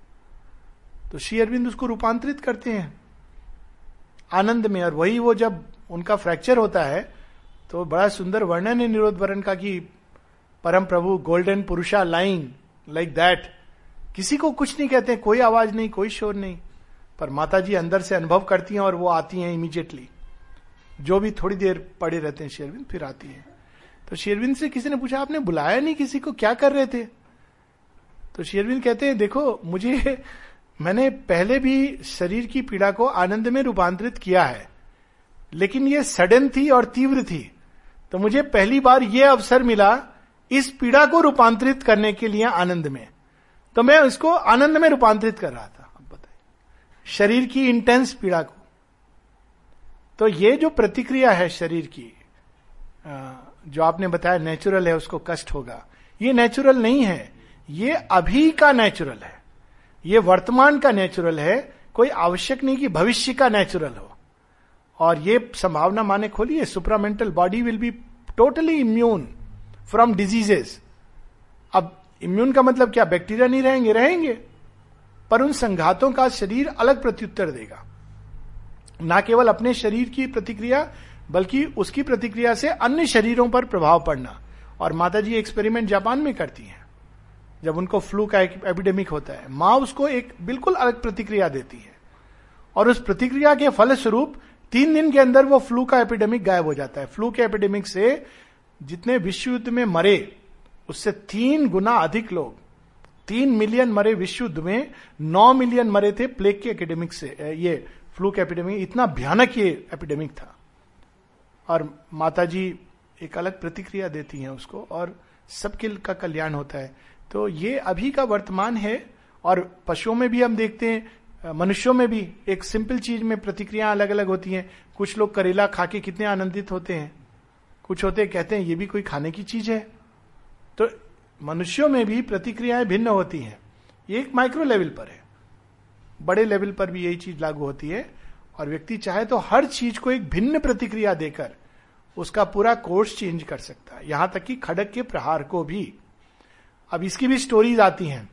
तो श्री अरविंद उसको रूपांतरित करते हैं, आनंद में, और वही वो जब उनका फ्रैक्चर होता है तो बड़ा सुंदर वर्णन है निरोध वरण का कि परम प्रभु, गोल्डन पुरुषा लाइन लाइक दैट किसी को कुछ नहीं कहते, कोई आवाज़ नहीं, कोई शोर नहीं। पर माता जी अंदर से अनुभव करती हैं और वो आती हैं इमीजिएटली जो भी थोड़ी देर पड़े रहते हैं शेरविंद फिर आती है। तो शेरविंद से किसी ने पूछा, आपने बुलाया नहीं किसी को? क्या कर रहे थे? तो शेरविंद कहते हैं, देखो, मुझे, मैंने पहले भी शरीर की पीड़ा को आनंद में रूपांतरित किया है। लेकिन ये सडन थी और तीव्र थी। तो मुझे पहली बार यह अवसर मिला इस पीड़ा को रूपांतरित करने के लिए आनंद में। तो मैं इसको आनंद में रूपांतरित कर रहा था। अब बताइए। शरीर की इंटेंस पीड़ा को। तो ये जो प्रतिक्रिया है शरीर की जो आपने बताया नेचुरल है, उसको कष्ट होगा। ये नेचुरल नहीं है। ये अभी का नेचुरल है। ये वर्तमान का नेचुरल है। कोई आवश्यक नहीं कि भविष्य का नेचुरल हो। और ये संभावना माने खोलिए supramental body will be totally immune from diseases अब इम्यून का मतलब क्या? बैक्टीरिया नहीं रहेंगे रहेंगे। पर उन संघातों का शरीर अलग प्रत्युत्तर देगा। ना केवल अपने शरीर की प्रतिक्रिया, बल्कि उसकी प्रतिक्रिया से अन्य शरीरों पर प्रभाव पड़ना। और माता जी एक्सपेरिमेंट जापान में करती हैं। जब उनको फ्लू का एपिडेमिक होता है, माँ उसको एक बिल्कुल अलग प्रतिक्रिया देती है। और उस प्रतिक्रिया के फलस्वरूप तीन दिन के अंदर वो फ्लू का एपिडेमिक गायब हो जाता है। फ्लू के एपिडेमिक से जितने विश्व युद्ध में मरे, उससे तीन गुना अधिक लोग, तीन मिलियन मरे विश्व युद्ध में, नौ मिलियन मरे थे प्लेग के एपिडेमिक से ये फ्लू के एपिडेमिक इतना भयानक ये एपिडेमिक था। और माता जी एक अलग प्रतिक्रिया देती हैं उसको, और सबके का कल्याण होता है। तो ये अभी का वर्तमान है, और पशुओं में भी हम देखते हैं मनुष्यों में भी एक सिंपल चीज़ में प्रतिक्रिया अलग अलग होती हैं। कुछ लोग करेला खा के कितने आनंदित होते हैं। कुछ होते कहते हैं, ये भी कोई खाने की चीज़ है? तो मनुष्यों में भी प्रतिक्रियाएँ भिन्न होती हैं। ये एक माइक्रो लेवल पर है। बड़े लेवल पर भी यही चीज़ लागू होती है। और व्यक्ति चाहे तो हर चीज़ को एक भिन्न प्रतिक्रिया देकर उसका पूरा कोर्स चेंज कर सकता है। यहाँ तक कि खड़क के प्रहार को भी। अब इसकी भी स्टोरीज आती हैं।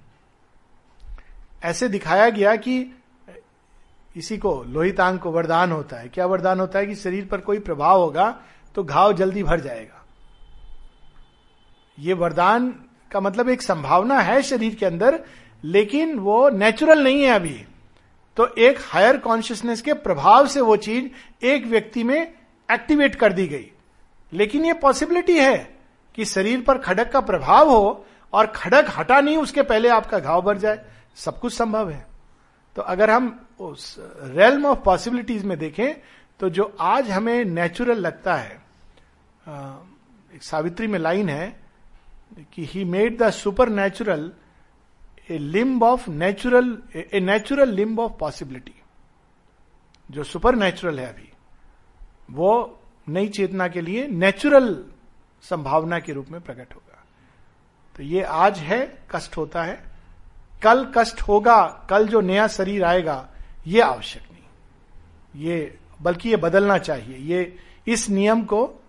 ऐसे दिखाया गया कि इसी को लोहितांग को वरदान होता है। क्या वरदान होता है कि शरीर पर कोई प्रभाव होगा तो घाव जल्दी भर जाएगा। ये वरदान का मतलब एक संभावना है शरीर के अंदर, लेकिन वो नेचुरल नहीं है अभी। तो एक हायर कॉन्शियसनेस के प्रभाव से वो चीज़ एक व्यक्ति में एक्टिवेट कर दी गई। लेकिन ये पॉसिबिलिटी है कि शरीर पर खड़क का प्रभाव हो और खड़क हटा नहीं, उसके पहले आपका घाव भर जाए। सब कुछ संभव है। तो अगर हम उस रेलम ऑफ़ पॉसिबिलिटीज में देखें तो जो आज हमें नेचुरल लगता है एक सावित्री में लाइन है कि he made the supernatural a limb of natural a natural limb of possibility जो सुपर नेचुरल है अभी, वो नई चेतना के लिए नेचुरल संभावना के रूप में प्रकट होगा। तो ये आज है, कष्ट होता है। कल कष्ट होगा, कल जो नया शरीर आएगा ये आवश्यक नहीं। ये बल्कि ये बदलना चाहिए। ये इस नियम को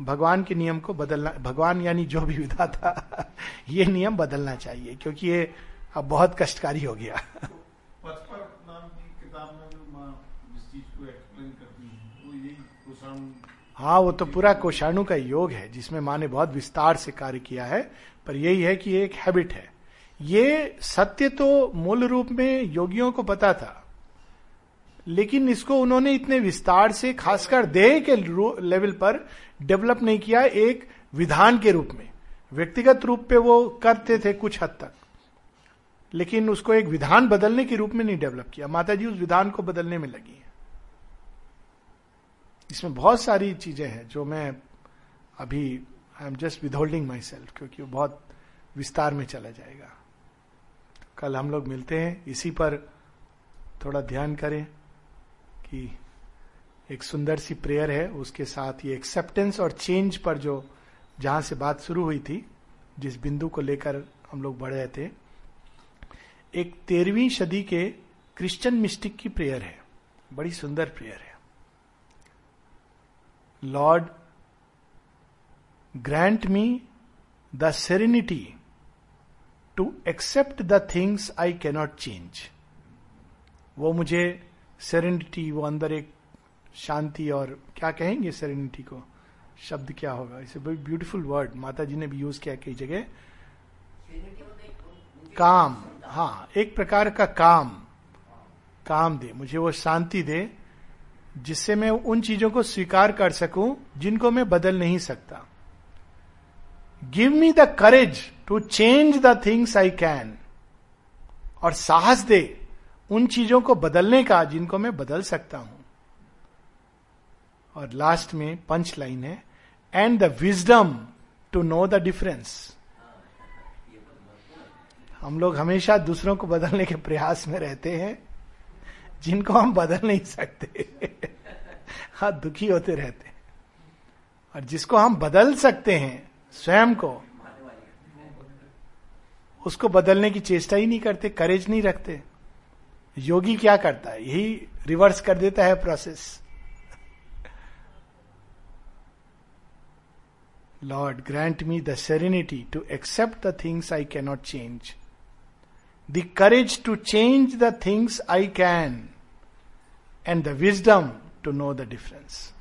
भगवान के नियम को बदलना भगवान यानी जो भी विधा था ये नियम बदलना चाहिए क्योंकि ये अब बहुत कष्टकारी हो गया। है वो हाँ तो पूरा कोषाणु का योग है जिसमें माँ ने बहुत विस्तार से कार्य किया है पर यही है कि ये एक हैबिट है। ये सत्य तो मूल रूप में योगियों को पता था लेकिन इसको उन्होंने इतने विस्तार से, खासकर देह के लेवल पर डेवलप नहीं किया एक विधान के रूप में। व्यक्तिगत रूप पे वो करते थे कुछ हद तक। लेकिन उसको एक विधान बदलने के रूप में नहीं डेवलप किया। माता जी उस विधान को बदलने में लगी है। इसमें बहुत सारी चीज़ें हैं जो मैं अभी I am just withholding myself क्योंकि वो बहुत विस्तार में चला जाएगा। कल हम लोग मिलते हैं। इसी पर थोड़ा ध्यान करें। कि एक सुंदर सी प्रेयर है, उसके साथ ये एक्सेप्टेंस और चेंज पर जो जहाँ से बात शुरू हुई थी, जिस बिंदु को लेकर हम लोग बढ़ रहे थे, एक तेरहवीं सदी के क्रिश्चियन मिस्टिक की प्रेयर है। बड़ी सुंदर प्रेयर है। Lord grant me the serenity to accept the things I cannot change वो मुझे सेरेनिटी वो अंदर एक शांति और क्या कहेंगे सेरेनिटी को? शब्द क्या होगा? इसे बड़ी ब्यूटीफुल वर्ड माता जी ने भी यूज़ किया कई जगह। काम. हाँ एक प्रकार का काम. काम दे. मुझे वो शांति दे, जिससे मैं उन चीज़ों को स्वीकार कर सकूँ जिनको मैं बदल नहीं सकता। Give me the courage to change the things I can और साहस दे. उन चीज़ों को बदलने का, जिनको मैं बदल सकता हूँ। और लास्ट में पंच लाइन है and the wisdom to know the difference हम लोग हमेशा दूसरों को बदलने के प्रयास में रहते हैं, जिनको हम बदल नहीं सकते। हाँ दुखी होते रहते हैं। और जिसको हम बदल सकते हैं, स्वयं को, उसको बदलने की चेष्टा ही नहीं करते करेज नहीं रखते। योगी क्या करता है? यही रिवर्स कर देता है process lord grant me the serenity to accept the things I cannot change the courage to change the things I can and the wisdom to know the difference.